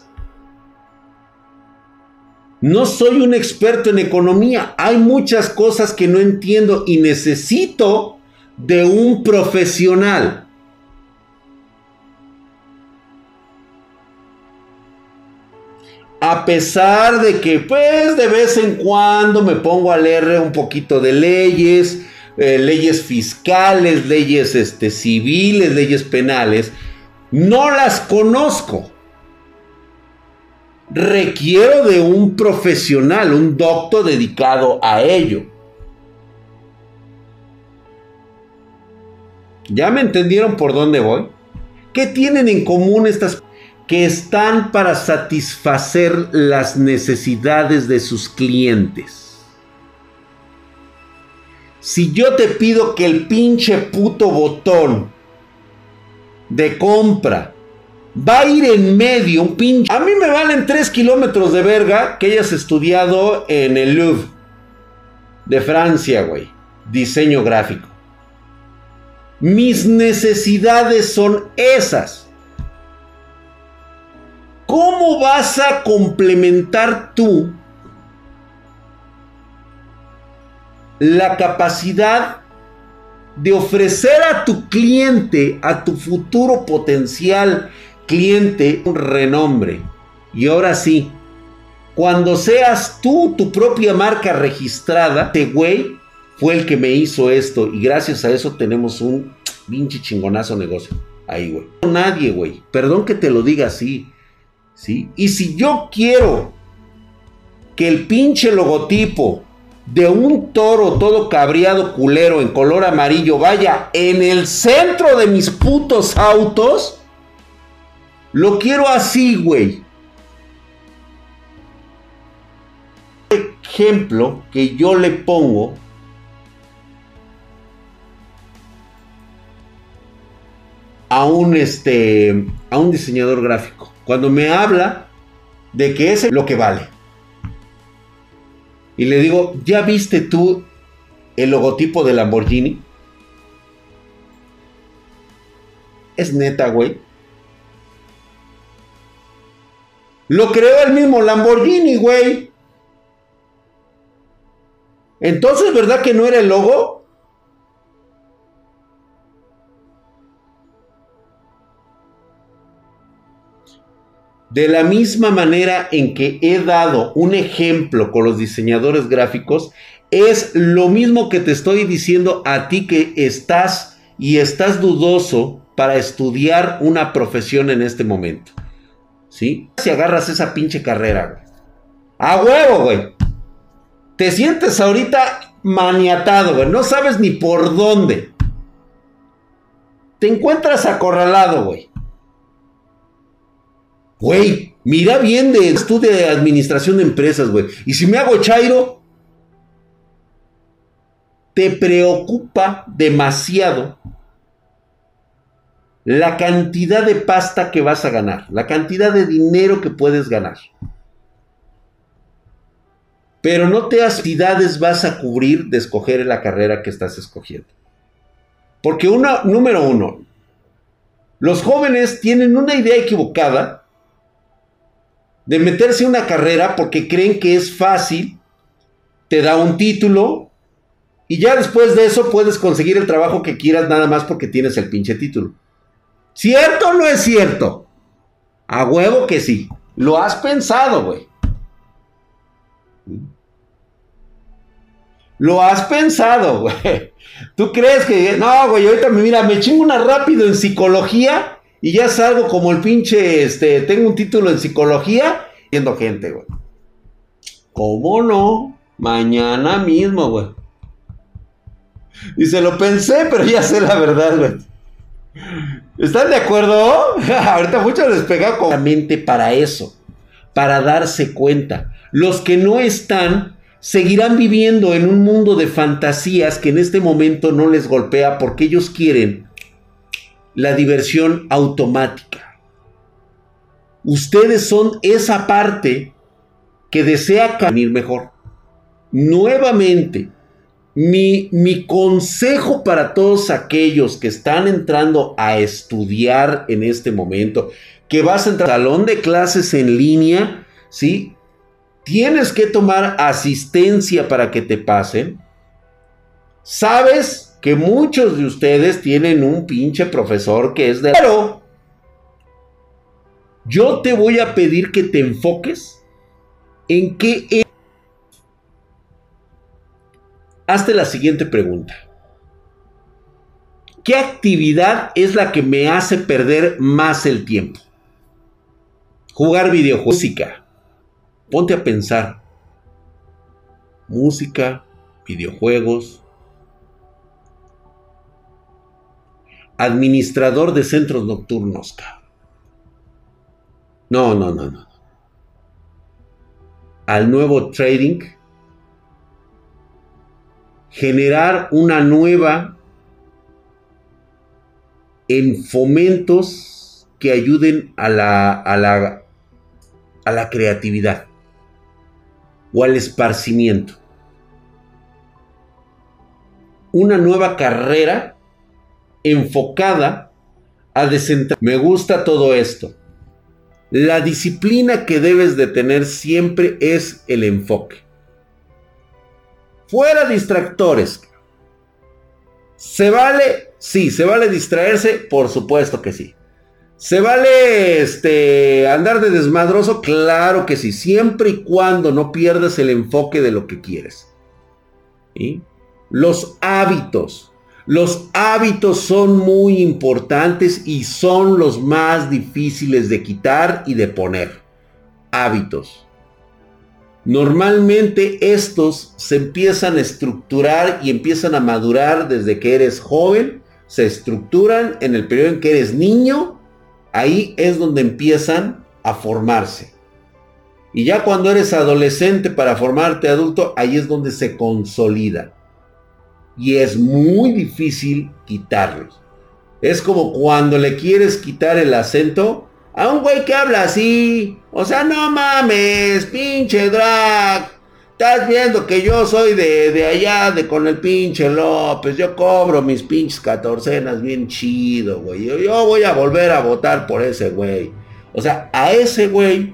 no soy un experto en economía. Hay muchas cosas que no entiendo y necesito de un profesional. a pesar de que pues de vez en cuando me pongo a leer un poquito de leyes, eh, leyes fiscales, leyes este, civiles, leyes penales, no las conozco. Requiero de un profesional, un doctor dedicado a ello. ¿Ya me entendieron por dónde voy? ¿Qué tienen en común estas que están para satisfacer las necesidades de sus clientes. Si yo te pido que el pinche puto botón de compra va a ir en medio, un pinche... A mí me valen 3 kilómetros de verga que hayas estudiado en el Louvre de Francia, güey. Diseño gráfico. Mis necesidades son esas. ¿Cómo vas a complementar tú la capacidad de ofrecer a tu cliente, a tu futuro potencial cliente, un renombre? Y ahora sí, cuando seas tú tu propia marca registrada, este güey fue el que me hizo esto y gracias a eso tenemos un pinche chingonazo negocio. Ahí, güey. Nadie, güey. Perdón que te lo diga así. Y si yo quiero que el pinche logotipo de un toro todo cabreado culero en color amarillo vaya en el centro de mis putos autos, lo quiero así, güey. Ejemplo que yo le pongo a un este a un diseñador gráfico. Cuando me habla de que es lo que vale. Y le digo, ¿ya viste tú el logotipo de Lamborghini? Es neta, güey. Lo creó el mismo Lamborghini, güey. Entonces, ¿verdad que no era el logo? De la misma manera en que he dado un ejemplo con los diseñadores gráficos, es lo mismo que te estoy diciendo a ti que estás y estás dudoso para estudiar una profesión en este momento. Si agarras esa pinche carrera, A huevo, güey. Te sientes ahorita maniatado, güey. No sabes ni por dónde. Te encuentras acorralado, güey. Güey, mira bien de estudio de administración de empresas, güey. Y si me hago chairo, te preocupa demasiado la cantidad de pasta que vas a ganar, la cantidad de dinero que puedes ganar. Pero no te actividades vas a cubrir de escoger la carrera que estás escogiendo. Porque número uno, los jóvenes tienen una idea equivocada de meterse en una carrera porque creen que es fácil, te da un título y ya después de eso puedes conseguir el trabajo que quieras nada más porque tienes el pinche título. ¿Cierto o no es cierto? A huevo que sí. Lo has pensado, güey. Lo has pensado, güey. ¿Tú crees que... No, güey, ahorita mira, me chingo una rápido en psicología y ya salgo como el pinche, este, tengo un título en psicología, viendo gente, güey. ¿Cómo no? Mañana mismo, güey. Y se lo pensé, pero ya sé la verdad, güey. ¿Están de acuerdo? Ahorita muchos les pega con la mente para eso, para darse cuenta. Los que no están seguirán viviendo en un mundo de fantasías que en este momento no les golpea porque ellos quieren la diversión automática. Ustedes son esa parte que desea caminar mejor. Nuevamente, mi, mi, consejo para todos aquellos que están entrando a estudiar en este momento, que vas a entrar al salón de clases en línea, ¿sí? Tienes que tomar asistencia para que te pasen. ¿Sabes? que muchos de ustedes tienen un pinche profesor que es de... Pero yo te voy a pedir que te enfoques en qué... Hazte la siguiente pregunta. ¿Qué actividad es la que me hace perder más el tiempo? Jugar videojuegos. Música. Ponte a pensar. Música, videojuegos, administrador de centros nocturnos. No, no, no, no. Al nuevo trading. Generar una nueva en fomentos que ayuden a la, a la, a la creatividad o al esparcimiento. Una nueva carrera enfocada a descentrar. Me gusta todo esto. La disciplina que debes de tener siempre es el enfoque. Fuera distractores. ¿Se vale? Sí, ¿se vale distraerse? Por supuesto que sí. ¿Se vale este, andar de desmadroso? Claro que sí, siempre y cuando no pierdas el enfoque de lo que quieres. Los hábitos. Los hábitos son muy importantes y son los más difíciles de quitar y de poner. Hábitos. Normalmente estos se empiezan a estructurar y empiezan a madurar desde que eres joven. Se estructuran en el periodo en que eres niño ahí es donde empiezan a formarse. Y ya cuando eres adolescente para formarte adulto, ahí es donde se consolida. Y es muy difícil quitarlos. Es como cuando le quieres quitar el acento a un güey que habla así. O sea, no mames, pinche drag. Estás viendo que yo soy de, allá, de con el pinche López. Yo cobro mis pinches catorcenas bien chido, güey. Yo, yo voy a volver a votar por ese güey. O sea, a ese güey,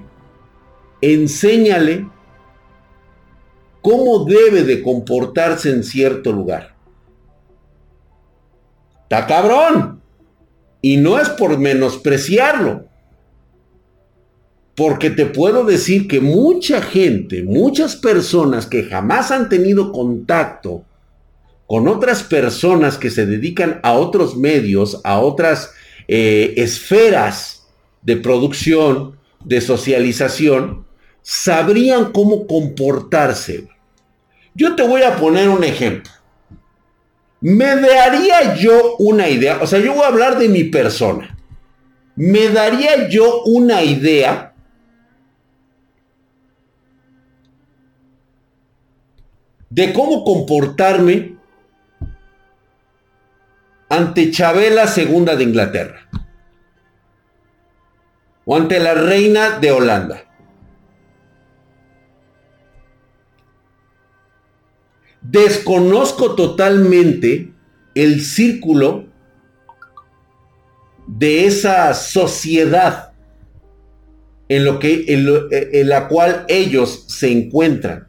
enséñale cómo debe de comportarse en cierto lugar. Está cabrón. Y no es por menospreciarlo. Porque te puedo decir que mucha gente, muchas personas que jamás han tenido contacto con otras personas que se dedican a otros medios, a otras eh, esferas de producción, de socialización, sabrían cómo comportarse. Yo te voy a poner un ejemplo. Me daría yo una idea, o sea, yo voy a hablar de mi persona. Me daría yo una idea de cómo comportarme ante Chabela II de Inglaterra o ante la reina de Holanda. Desconozco totalmente el círculo de esa sociedad en, lo que, en la cual ellos se encuentran.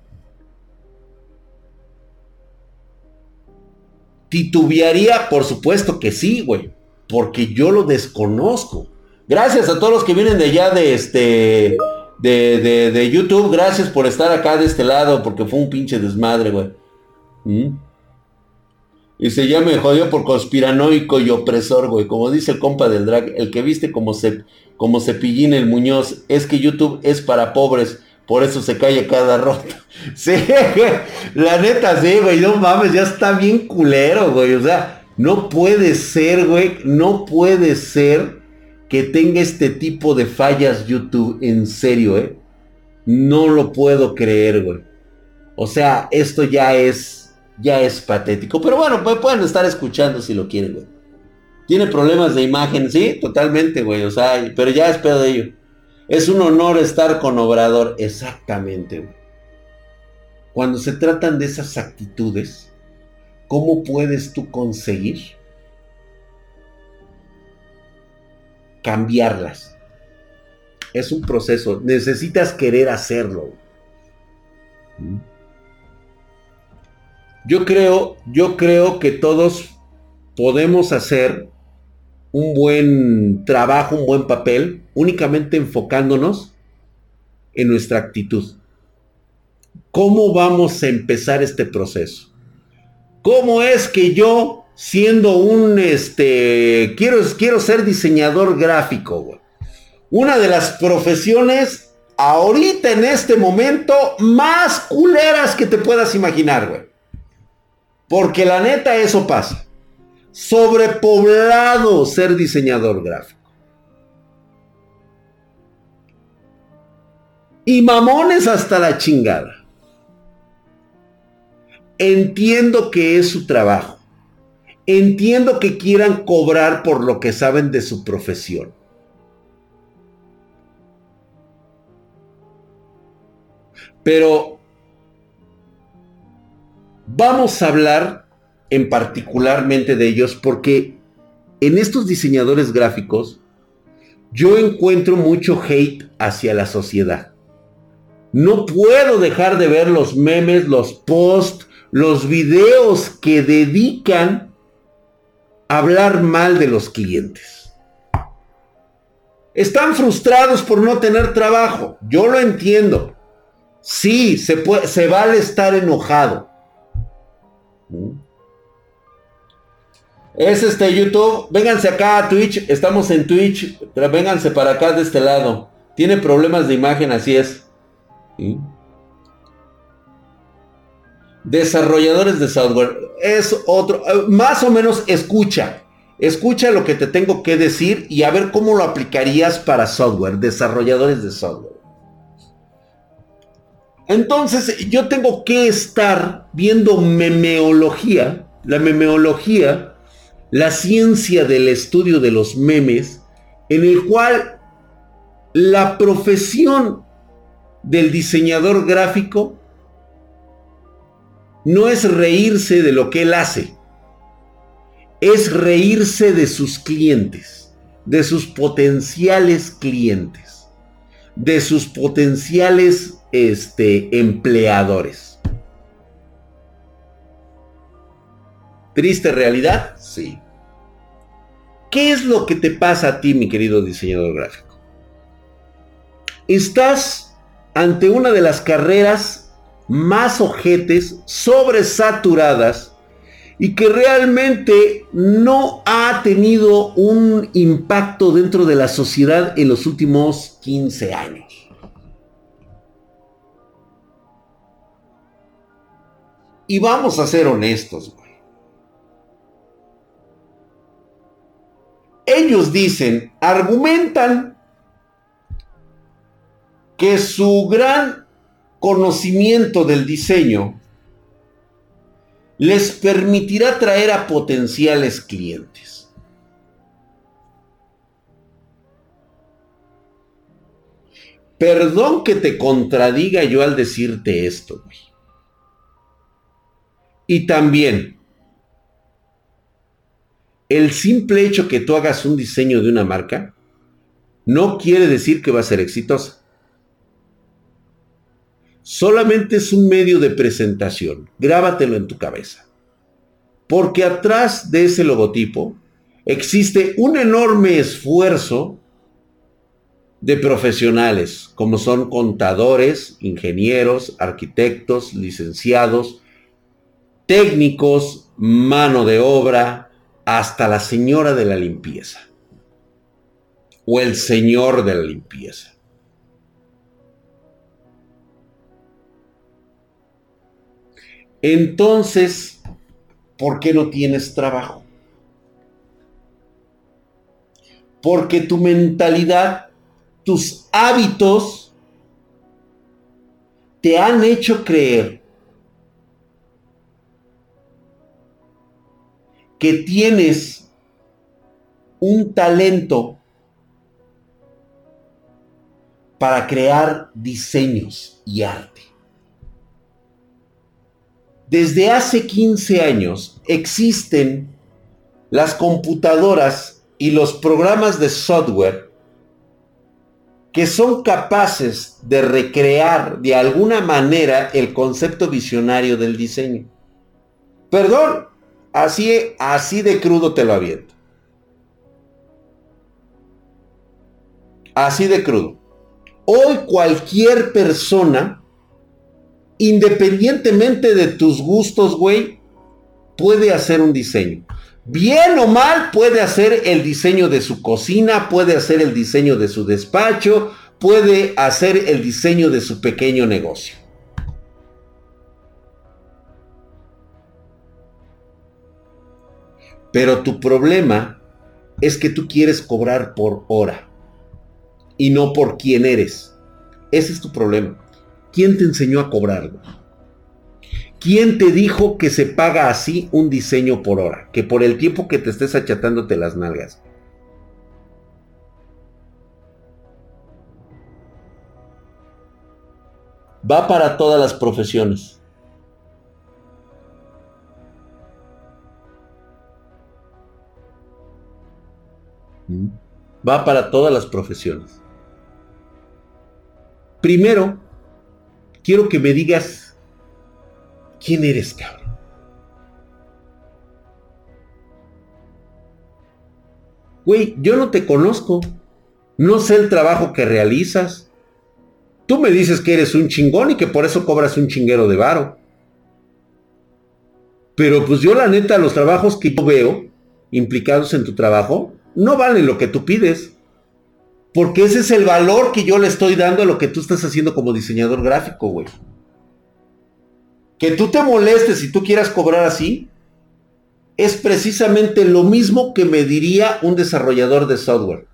Titubearía, por supuesto que sí, güey. Porque yo lo desconozco. Gracias a todos los que vienen de allá de este. De, de, YouTube. Gracias por estar acá de este lado. Porque fue un pinche desmadre, güey. ¿Mm? Y se llama jodió por conspiranoico y opresor, güey. Como dice el compa del drag, el que viste como, se, como el Muñoz, es que YouTube es para pobres. Por eso se cae cada roto. Sí, La neta, sí, güey. No mames, ya está bien culero, güey. O sea, no puede ser, güey. No puede ser que tenga este tipo de fallas YouTube. En serio, eh. No lo puedo creer, güey. O sea, esto ya es. Ya es patético. Pero bueno, pueden estar escuchando si lo quieren, güey. Tiene problemas de imagen, sí, totalmente, güey. O sea, pero ya espero de ello. Es un honor estar con Obrador. Exactamente. Cuando se tratan de esas actitudes, ¿cómo puedes tú conseguir cambiarlas? Es un proceso. Necesitas querer hacerlo. Yo creo, yo creo que todos podemos hacer un buen trabajo, un buen papel, únicamente enfocándonos en nuestra actitud. ¿Cómo vamos a empezar este proceso? ¿Cómo es que yo, siendo un, este, quiero, quiero ser diseñador gráfico, una de las profesiones ahorita en este momento más culeras que te puedas imaginar, güey. Porque la neta eso pasa sobrepoblado ser diseñador gráfico. Y mamones hasta la chingada. Entiendo que es su trabajo. Entiendo que quieran cobrar por lo que saben de su profesión. Pero vamos a hablar en particularmente de ellos porque en estos diseñadores gráficos yo encuentro mucho hate hacia la sociedad. No puedo dejar de ver los memes, los posts, los videos que dedican a hablar mal de los clientes. Están frustrados por no tener trabajo. Yo lo entiendo. Sí, se, se vale estar enojado. Es este YouTube. Vénganse acá a Twitch. Estamos en Twitch. Vénganse para acá de este lado. Tiene problemas de imagen, así es. Desarrolladores de software. Es otro. Eh, más o menos escucha. Escucha lo que te tengo que decir y a ver cómo lo aplicarías para software. Desarrolladores de software. Entonces yo tengo que estar viendo memeología, la memeología, la ciencia del estudio de los memes, en el cual la profesión del diseñador gráfico no es reírse de lo que él hace, es reírse de sus clientes, de sus potenciales clientes, de sus potenciales este, empleadores. ¿Triste realidad? Sí. ¿Qué es lo que te pasa a ti, mi querido diseñador gráfico? Estás ante una de las carreras más ojetes, sobresaturadas, y que realmente no ha tenido un impacto dentro de la sociedad en los últimos 15 años. Y vamos a ser honestos, Ellos dicen, argumentan que su gran conocimiento del diseño les permitirá traer a potenciales clientes. Perdón que te contradiga yo al decirte esto, güey. Y también, el simple hecho que tú hagas un diseño de una marca no quiere decir que va a ser exitosa. Solamente es un medio de presentación. Grábatelo en tu cabeza. Porque atrás de ese logotipo existe un enorme esfuerzo de profesionales, como son contadores, ingenieros, arquitectos, licenciados, técnicos, mano de obra, hasta la señora de la limpieza. O el señor de la limpieza. Entonces, ¿por qué no tienes trabajo? Porque tu mentalidad, tus hábitos, te han hecho creer que tienes un talento para crear diseños y arte. Desde hace 15 años existen las computadoras y los programas de software que son capaces de recrear de alguna manera el concepto visionario del diseño. Perdón, Así, así de crudo te lo aviento. Así de crudo. Hoy cualquier persona, independientemente de tus gustos, güey, puede hacer un diseño. Bien o mal, puede hacer el diseño de su cocina, puede hacer el diseño de su despacho, puede hacer el diseño de su pequeño negocio. Pero tu problema es que tú quieres cobrar por hora y no por quién eres. Ese es tu problema. ¿Quién te enseñó a cobrar? ¿Quién te dijo que se paga así un diseño por hora? Que por el tiempo que te estés achatándote las nalgas. Va para todas las profesiones. Va para todas las profesiones. Primero, quiero que me digas quién eres, cabrón. Güey, yo no te conozco. No sé el trabajo que realizas. Tú me dices que eres un chingón y que por eso cobras un chinguero de varo. Pero pues yo la neta, los trabajos que yo veo implicados en tu trabajo, no valen lo que tú pides. Porque ese es el valor que yo le estoy dando a lo que tú estás haciendo como diseñador gráfico, güey. Que tú te molestes y tú quieras cobrar así, es precisamente lo mismo que me diría un desarrollador de software.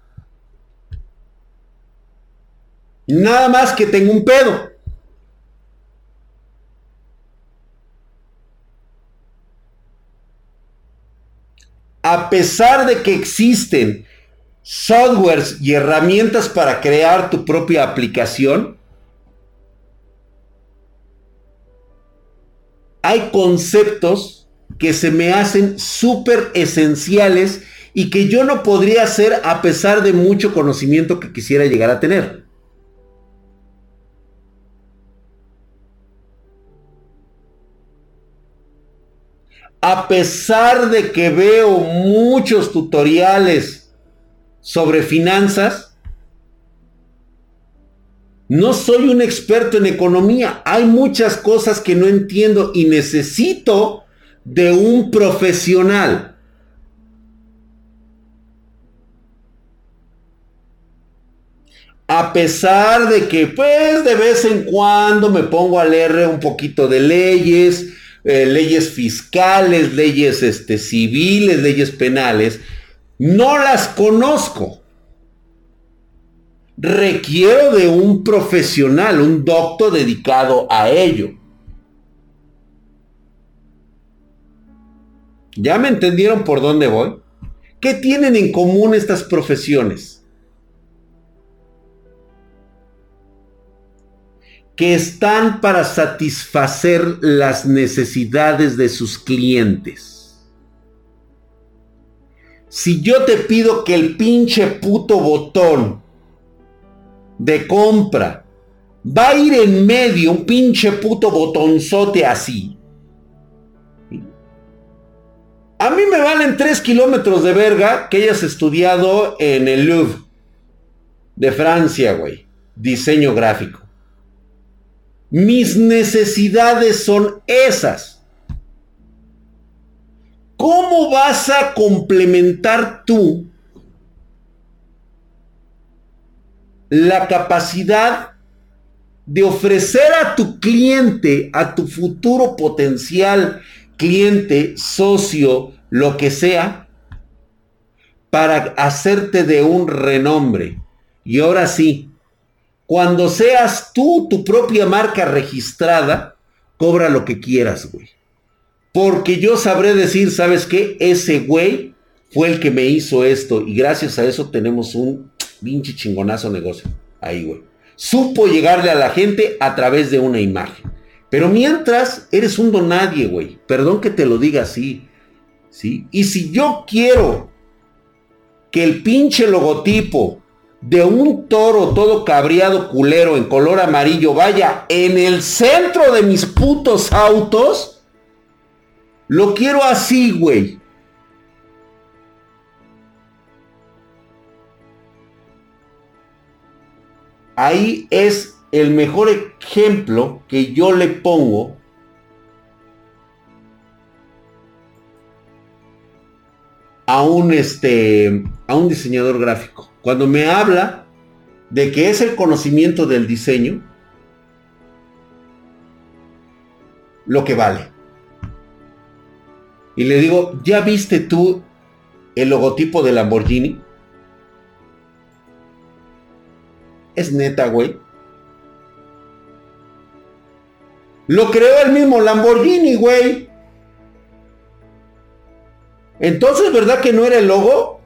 Nada más que tengo un pedo. A pesar de que existen softwares y herramientas para crear tu propia aplicación, hay conceptos que se me hacen súper esenciales y que yo no podría hacer a pesar de mucho conocimiento que quisiera llegar a tener. A pesar de que veo muchos tutoriales sobre finanzas. No soy un experto en economía. Hay muchas cosas que no entiendo y necesito de un profesional. A pesar de que pues de vez en cuando me pongo a leer un poquito de leyes, eh, leyes fiscales, leyes este, civiles, leyes penales, no las conozco. Requiero de un profesional, un doctor dedicado a ello. ¿Ya me entendieron por dónde voy? ¿Qué tienen en común estas profesiones? Que están para satisfacer las necesidades de sus clientes. Si yo te pido que el pinche puto botón de compra va a ir en medio, un pinche puto botonzote así. A mí me valen 3 kilómetros de verga que hayas estudiado en el Louvre de Francia, güey. Diseño gráfico. Mis necesidades son esas. ¿Cómo vas a complementar tú la capacidad de ofrecer a tu cliente, a tu futuro potencial cliente, socio, lo que sea, para hacerte de un renombre? Y ahora sí, cuando seas tú tu propia marca registrada, cobra lo que quieras, güey. Porque yo sabré decir, ¿sabes qué? Ese güey fue el que me hizo esto y gracias a eso tenemos un pinche chingonazo negocio. Ahí, güey. Supo llegarle a la gente a través de una imagen. Pero mientras, eres un donadie, güey. Perdón que te lo diga así. ¿Sí? Y si yo quiero que el pinche logotipo de un toro todo cabreado culero en color amarillo vaya en el centro de mis putos autos, lo quiero así, güey. Ahí es el mejor ejemplo que yo le pongo a un este a un diseñador gráfico. Cuando me habla de que es el conocimiento del diseño lo que vale. Y le digo, ¿ya viste tú el logotipo de Lamborghini? Es neta, güey. Lo creó el mismo Lamborghini, güey. Entonces, ¿verdad que no era el logo?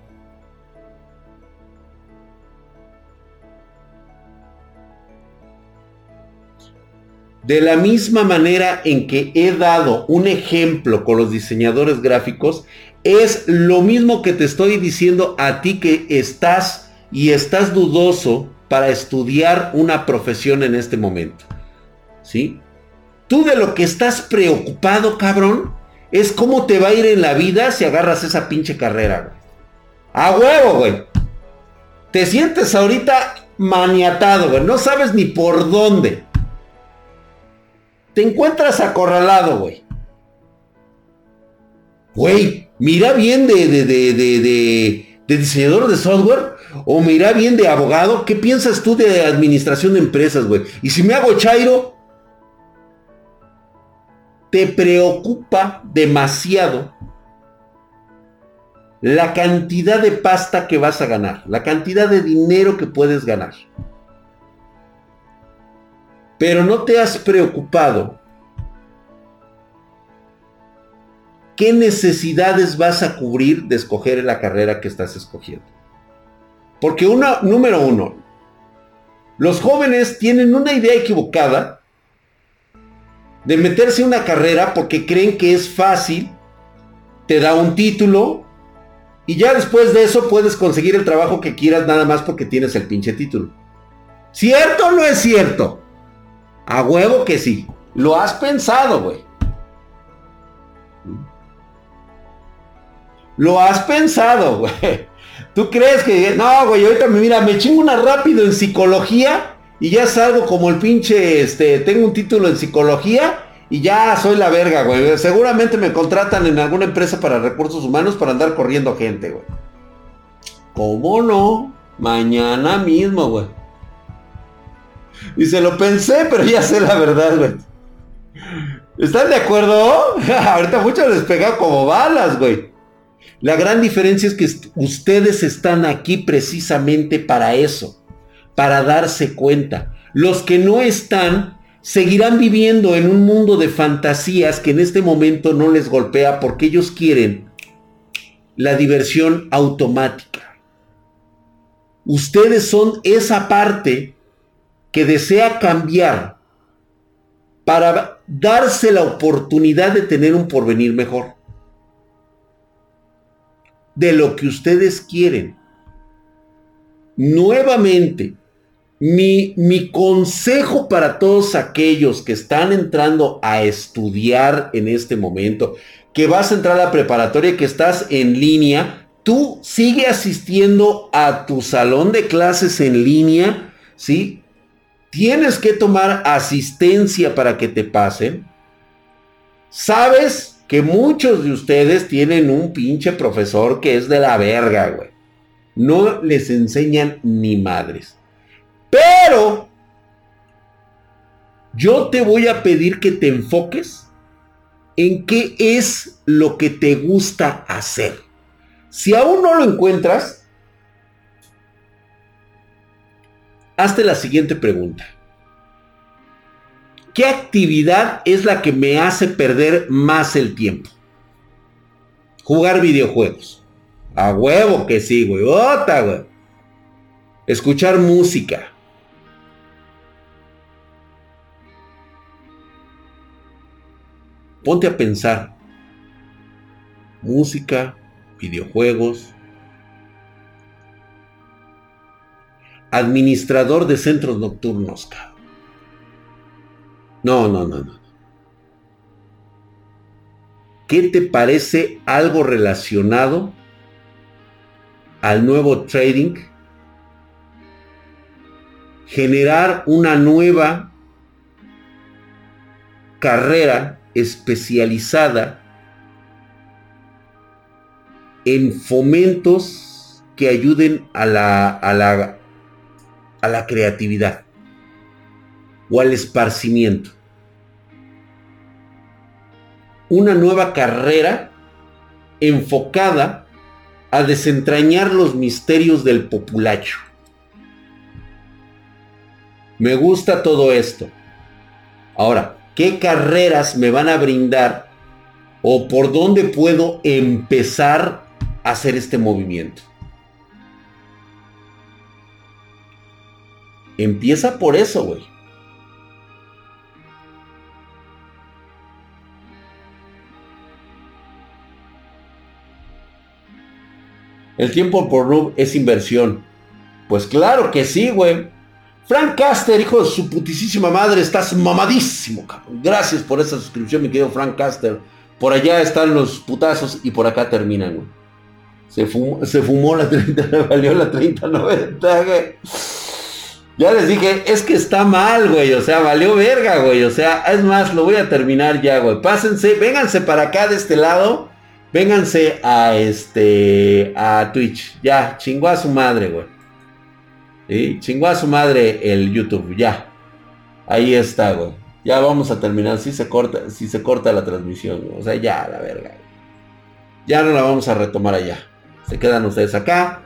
De la misma manera en que he dado un ejemplo con los diseñadores gráficos, es lo mismo que te estoy diciendo a ti que estás y estás dudoso para estudiar una profesión en este momento. ¿Sí? Tú de lo que estás preocupado, cabrón, es cómo te va a ir en la vida si agarras esa pinche carrera, güey. A huevo, güey. Te sientes ahorita maniatado, güey. No sabes ni por dónde te encuentras acorralado, güey. Güey, mira bien de, diseñador de software o mira bien de abogado. ¿Qué piensas tú de administración de empresas, güey? Y si me hago chairo, te preocupa demasiado la cantidad de pasta que vas a ganar, la cantidad de dinero que puedes ganar. Pero no te has preocupado qué necesidades vas a cubrir de escoger la carrera que estás escogiendo. Porque una, número uno, los jóvenes tienen una idea equivocada de meterse en una carrera porque creen que es fácil, te da un título y ya después de eso puedes conseguir el trabajo que quieras nada más porque tienes el pinche título. ¿Cierto o no es cierto? A huevo que sí. Lo has pensado, güey. Lo has pensado, güey. ¿Tú crees que... No, güey, ahorita me mira, me chingo una rápido en psicología y ya salgo como el pinche, este, tengo un título en psicología y ya soy la verga, güey. Seguramente me contratan en alguna empresa para recursos humanos para andar corriendo gente, güey. ¿Cómo no? Mañana mismo, güey. Y se lo pensé, pero ya sé la verdad, güey. ¿Están de acuerdo? Ahorita muchos les pega como balas, güey. La gran diferencia es que ustedes están aquí precisamente para eso, para darse cuenta. Los que no están seguirán viviendo en un mundo de fantasías que en este momento no les golpea porque ellos quieren la diversión automática. Ustedes son esa parte que desea cambiar para darse la oportunidad de tener un porvenir mejor. De lo que ustedes quieren. Nuevamente, mi, mi, consejo para todos aquellos que están entrando a estudiar en este momento, que vas a entrar a la preparatoria, que estás en línea, tú sigue asistiendo a tu salón de clases en línea, ¿sí? Tienes que tomar asistencia para que te pasen. Sabes que muchos de ustedes tienen un pinche profesor que es de la verga, güey. No les enseñan ni madres. Pero yo te voy a pedir que te enfoques en qué es lo que te gusta hacer. Si aún no lo encuentras, hazte la siguiente pregunta. ¿Qué actividad es la que me hace perder más el tiempo? Jugar videojuegos. A huevo que sí, güey. Otra, güey. Escuchar música. Ponte a pensar. Música, videojuegos, administrador de centros nocturnos. No, no, no, no. ¿Qué te parece algo relacionado al nuevo trading? Generar una nueva carrera especializada en fomentos que ayuden a la, a la a la creatividad o al esparcimiento. Una nueva carrera enfocada a desentrañar los misterios del populacho. Me gusta todo esto. Ahora, qué carreras me van a brindar o por dónde puedo empezar a hacer este movimiento. Empieza por eso, güey. El tiempo por noob es inversión. Pues claro que sí, güey. Frank Caster, hijo de su putisísima madre, estás mamadísimo, cabrón. Gracias por esa suscripción, mi querido Frank Caster. Por allá están los putazos y por acá terminan, güey. Se fumó, se fumó la 30, valió la 3090, güey. Ya les dije, es que está mal, güey. O sea, valió verga, güey. O sea, es más, lo voy a terminar ya, güey. Pásense, vénganse para acá de este lado. Vénganse a este, a Twitch. Ya, chingó a su madre, güey. ¿Sí? Chingó a su madre el YouTube, ya. Ahí está, güey. Ya vamos a terminar. Si se corta, si se corta la transmisión, O sea, ya, la verga. Ya no la vamos a retomar allá. Se quedan ustedes acá.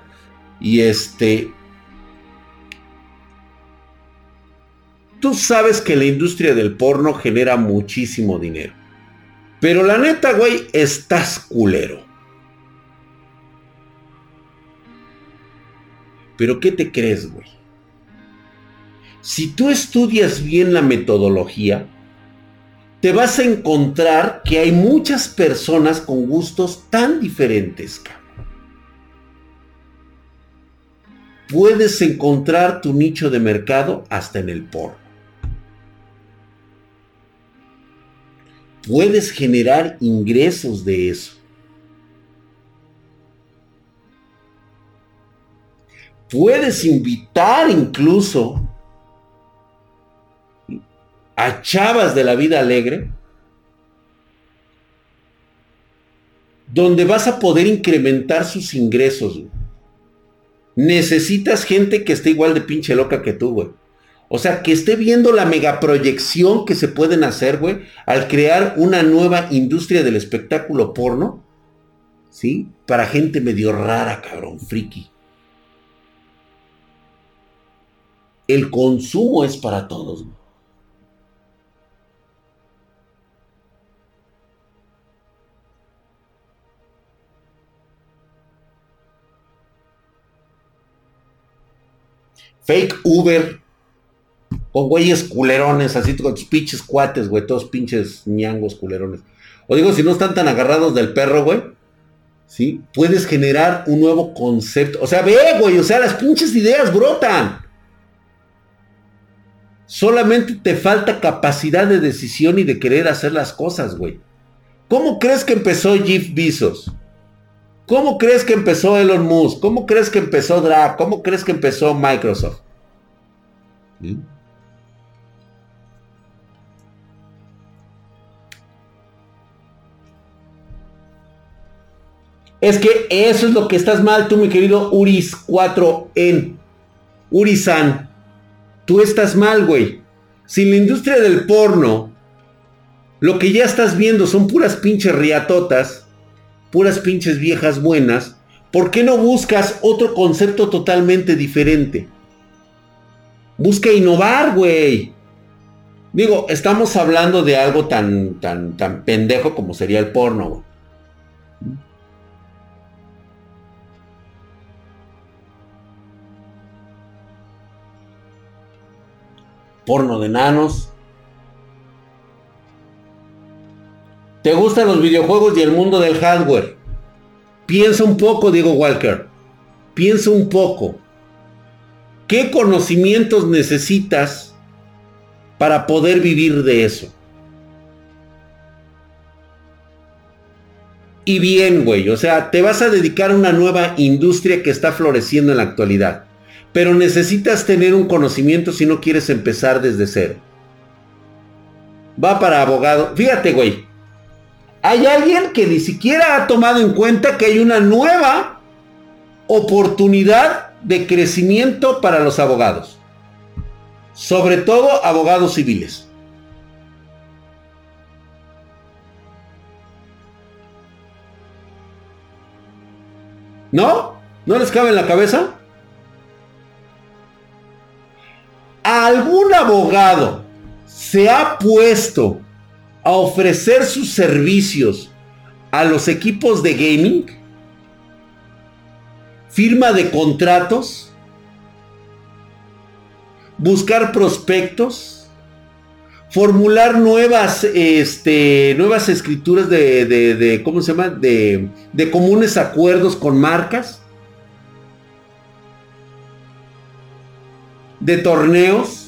Y este, Tú sabes que la industria del porno genera muchísimo dinero. Pero la neta, güey, estás culero. Pero ¿qué te crees, güey? Si tú estudias bien la metodología, te vas a encontrar que hay muchas personas con gustos tan diferentes, cabrón. Puedes encontrar tu nicho de mercado hasta en el porno. Puedes generar ingresos de eso. Puedes invitar incluso a chavas de la vida alegre, donde vas a poder incrementar sus ingresos. Necesitas gente que esté igual de pinche loca que tú, güey. O sea, que esté viendo la megaproyección que se pueden hacer, güey, al crear una nueva industria del espectáculo porno, ¿sí? Para gente medio rara, cabrón, friki. El consumo es para todos, güey. Fake Uber con güeyes culerones, así con tus pinches cuates, güey, todos pinches ñangos culerones. O digo, si no están tan agarrados del perro, güey, ¿sí? Puedes generar un nuevo concepto. O sea, ve, güey, o sea, las pinches ideas brotan. Solamente te falta capacidad de decisión y de querer hacer las cosas, güey. ¿Cómo crees que empezó Jeff Bezos? ¿Cómo crees que empezó Elon Musk? ¿Cómo crees que empezó Drake? ¿Cómo crees que empezó Microsoft? ¿Sí? Es que eso es lo que estás mal tú, mi querido Uris 4 en Urisan. Tú estás mal, güey. Si la industria del porno, lo que ya estás viendo son puras pinches riatotas, puras pinches viejas buenas, ¿por qué no buscas otro concepto totalmente diferente? Busca innovar, güey. Digo, estamos hablando de algo tan, tan, tan pendejo como sería el porno, güey. Porno de nanos. ¿Te gustan los videojuegos y el mundo del hardware? Piensa un poco, Diego Walker. Piensa un poco. ¿Qué conocimientos necesitas para poder vivir de eso? Y bien, güey, o sea, te vas a dedicar a una nueva industria que está floreciendo en la actualidad. Pero necesitas tener un conocimiento si no quieres empezar desde cero. Va para abogado. Fíjate, güey. Hay alguien que ni siquiera ha tomado en cuenta que hay una nueva oportunidad de crecimiento para los abogados. Sobre todo abogados civiles. ¿No? ¿No les cabe en la cabeza? Algún abogado se ha puesto a ofrecer sus servicios a los equipos de gaming, firma de contratos, buscar prospectos, formular nuevas, este, nuevas escrituras de, de, ¿cómo se llama? De, de comunes acuerdos con marcas, de torneos,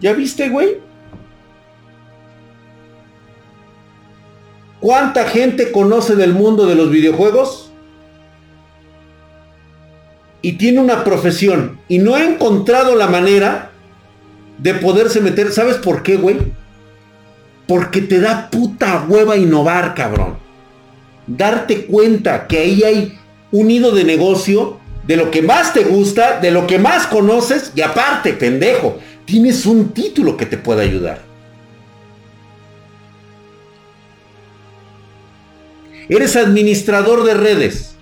¿Ya viste, güey? ¿Cuánta gente conoce del mundo de los videojuegos? Y tiene una profesión. Y no ha encontrado la manera de poderse meter. ¿Sabes por qué, güey? Porque te da puta hueva innovar, cabrón. Darte cuenta que ahí hay un nido de negocio de lo que más te gusta, de lo que más conoces y aparte, pendejo, tienes un título que te pueda ayudar. Eres administrador de redes.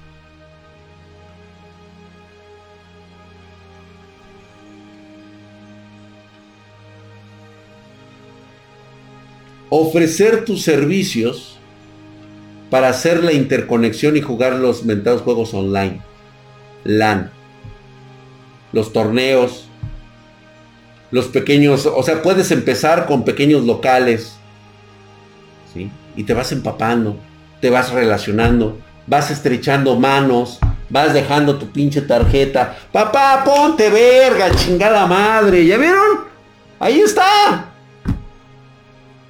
Ofrecer tus servicios para hacer la interconexión y jugar los mentados juegos online. LAN. Los torneos, los pequeños, o sea, puedes empezar con pequeños locales, ¿sí? Y te vas empapando, te vas relacionando, vas estrechando manos, vas dejando tu pinche tarjeta. Papá, ponte verga, chingada madre, ¿ya vieron? Ahí está.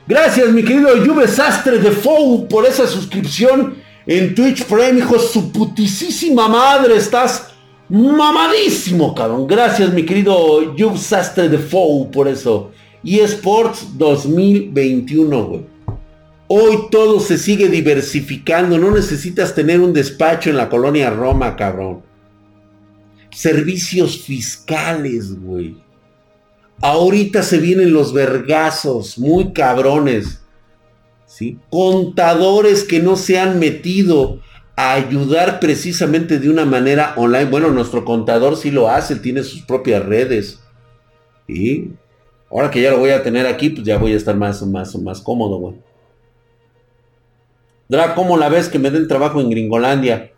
Gracias, mi querido Juve Sastre de Fou, por esa suscripción en Twitch Prime, hijo, su putisísima madre, estás Mamadísimo, cabrón. Gracias, mi querido Yub Sastre de Fou, por eso. eSports 2021, güey. Hoy todo se sigue diversificando. No necesitas tener un despacho en la colonia Roma, cabrón. Servicios fiscales, güey. Ahorita se vienen los vergazos, muy cabrones. ¿sí? Contadores que no se han metido ayudar precisamente de una manera online. Bueno, nuestro contador sí lo hace, tiene sus propias redes. Y ahora que ya lo voy a tener aquí, pues ya voy a estar más, más, más cómodo, güey. Dra, ¿cómo la ves que me den trabajo en Gringolandia?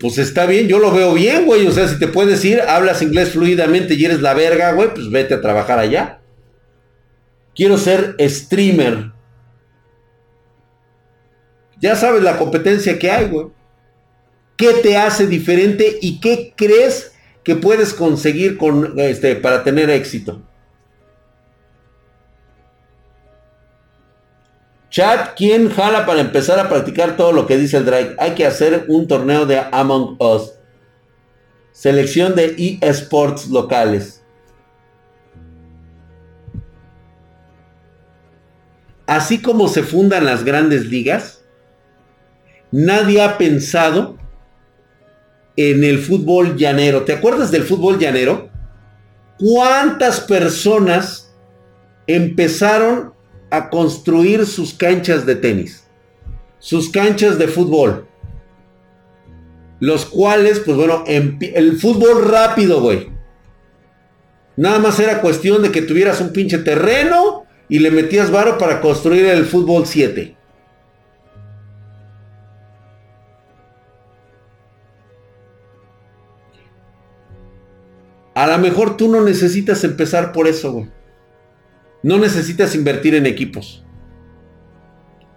Pues está bien, yo lo veo bien, güey. O sea, si te puedes ir, hablas inglés fluidamente y eres la verga, güey, pues vete a trabajar allá. Quiero ser streamer. Ya sabes la competencia que hay, güey. ¿Qué te hace diferente y qué crees que puedes conseguir con, este, para tener éxito? Chat, ¿quién jala para empezar a practicar todo lo que dice el Drake? Hay que hacer un torneo de Among Us. Selección de eSports locales. Así como se fundan las grandes ligas, nadie ha pensado en el fútbol llanero. ¿Te acuerdas del fútbol llanero? ¿Cuántas personas empezaron a construir sus canchas de tenis? Sus canchas de fútbol. Los cuales, pues bueno, el fútbol rápido, güey. Nada más era cuestión de que tuvieras un pinche terreno y le metías varo para construir el fútbol 7. A lo mejor tú no necesitas empezar por eso, güey. No necesitas invertir en equipos.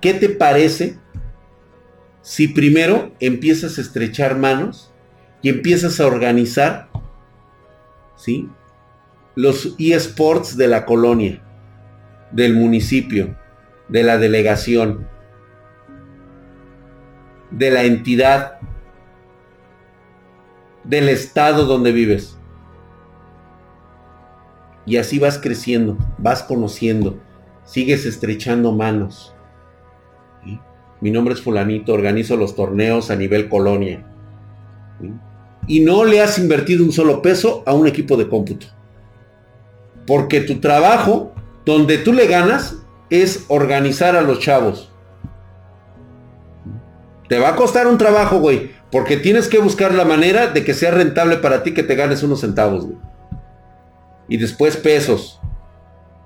¿Qué te parece si primero empiezas a estrechar manos y empiezas a organizar, ¿sí? Los eSports de la colonia, del municipio, de la delegación, de la entidad, del estado donde vives. Y así vas creciendo, vas conociendo, sigues estrechando manos. Mi nombre es fulanito, organizo los torneos a nivel colonia. Y no le has invertido un solo peso a un equipo de cómputo. Porque tu trabajo, donde tú le ganas, es organizar a los chavos. Te va a costar un trabajo, güey. Porque tienes que buscar la manera de que sea rentable para ti que te ganes unos centavos, güey. Y después pesos.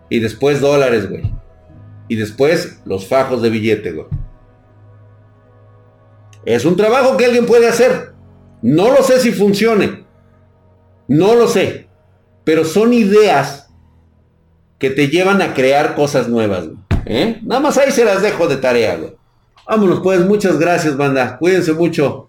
Y después dólares, güey. Y después los fajos de billete, güey. Es un trabajo que alguien puede hacer. No lo sé si funcione. No lo sé. Pero son ideas que te llevan a crear cosas nuevas. ¿eh? Nada más ahí se las dejo de tarea. Güey. Vámonos pues. Muchas gracias, banda. Cuídense mucho.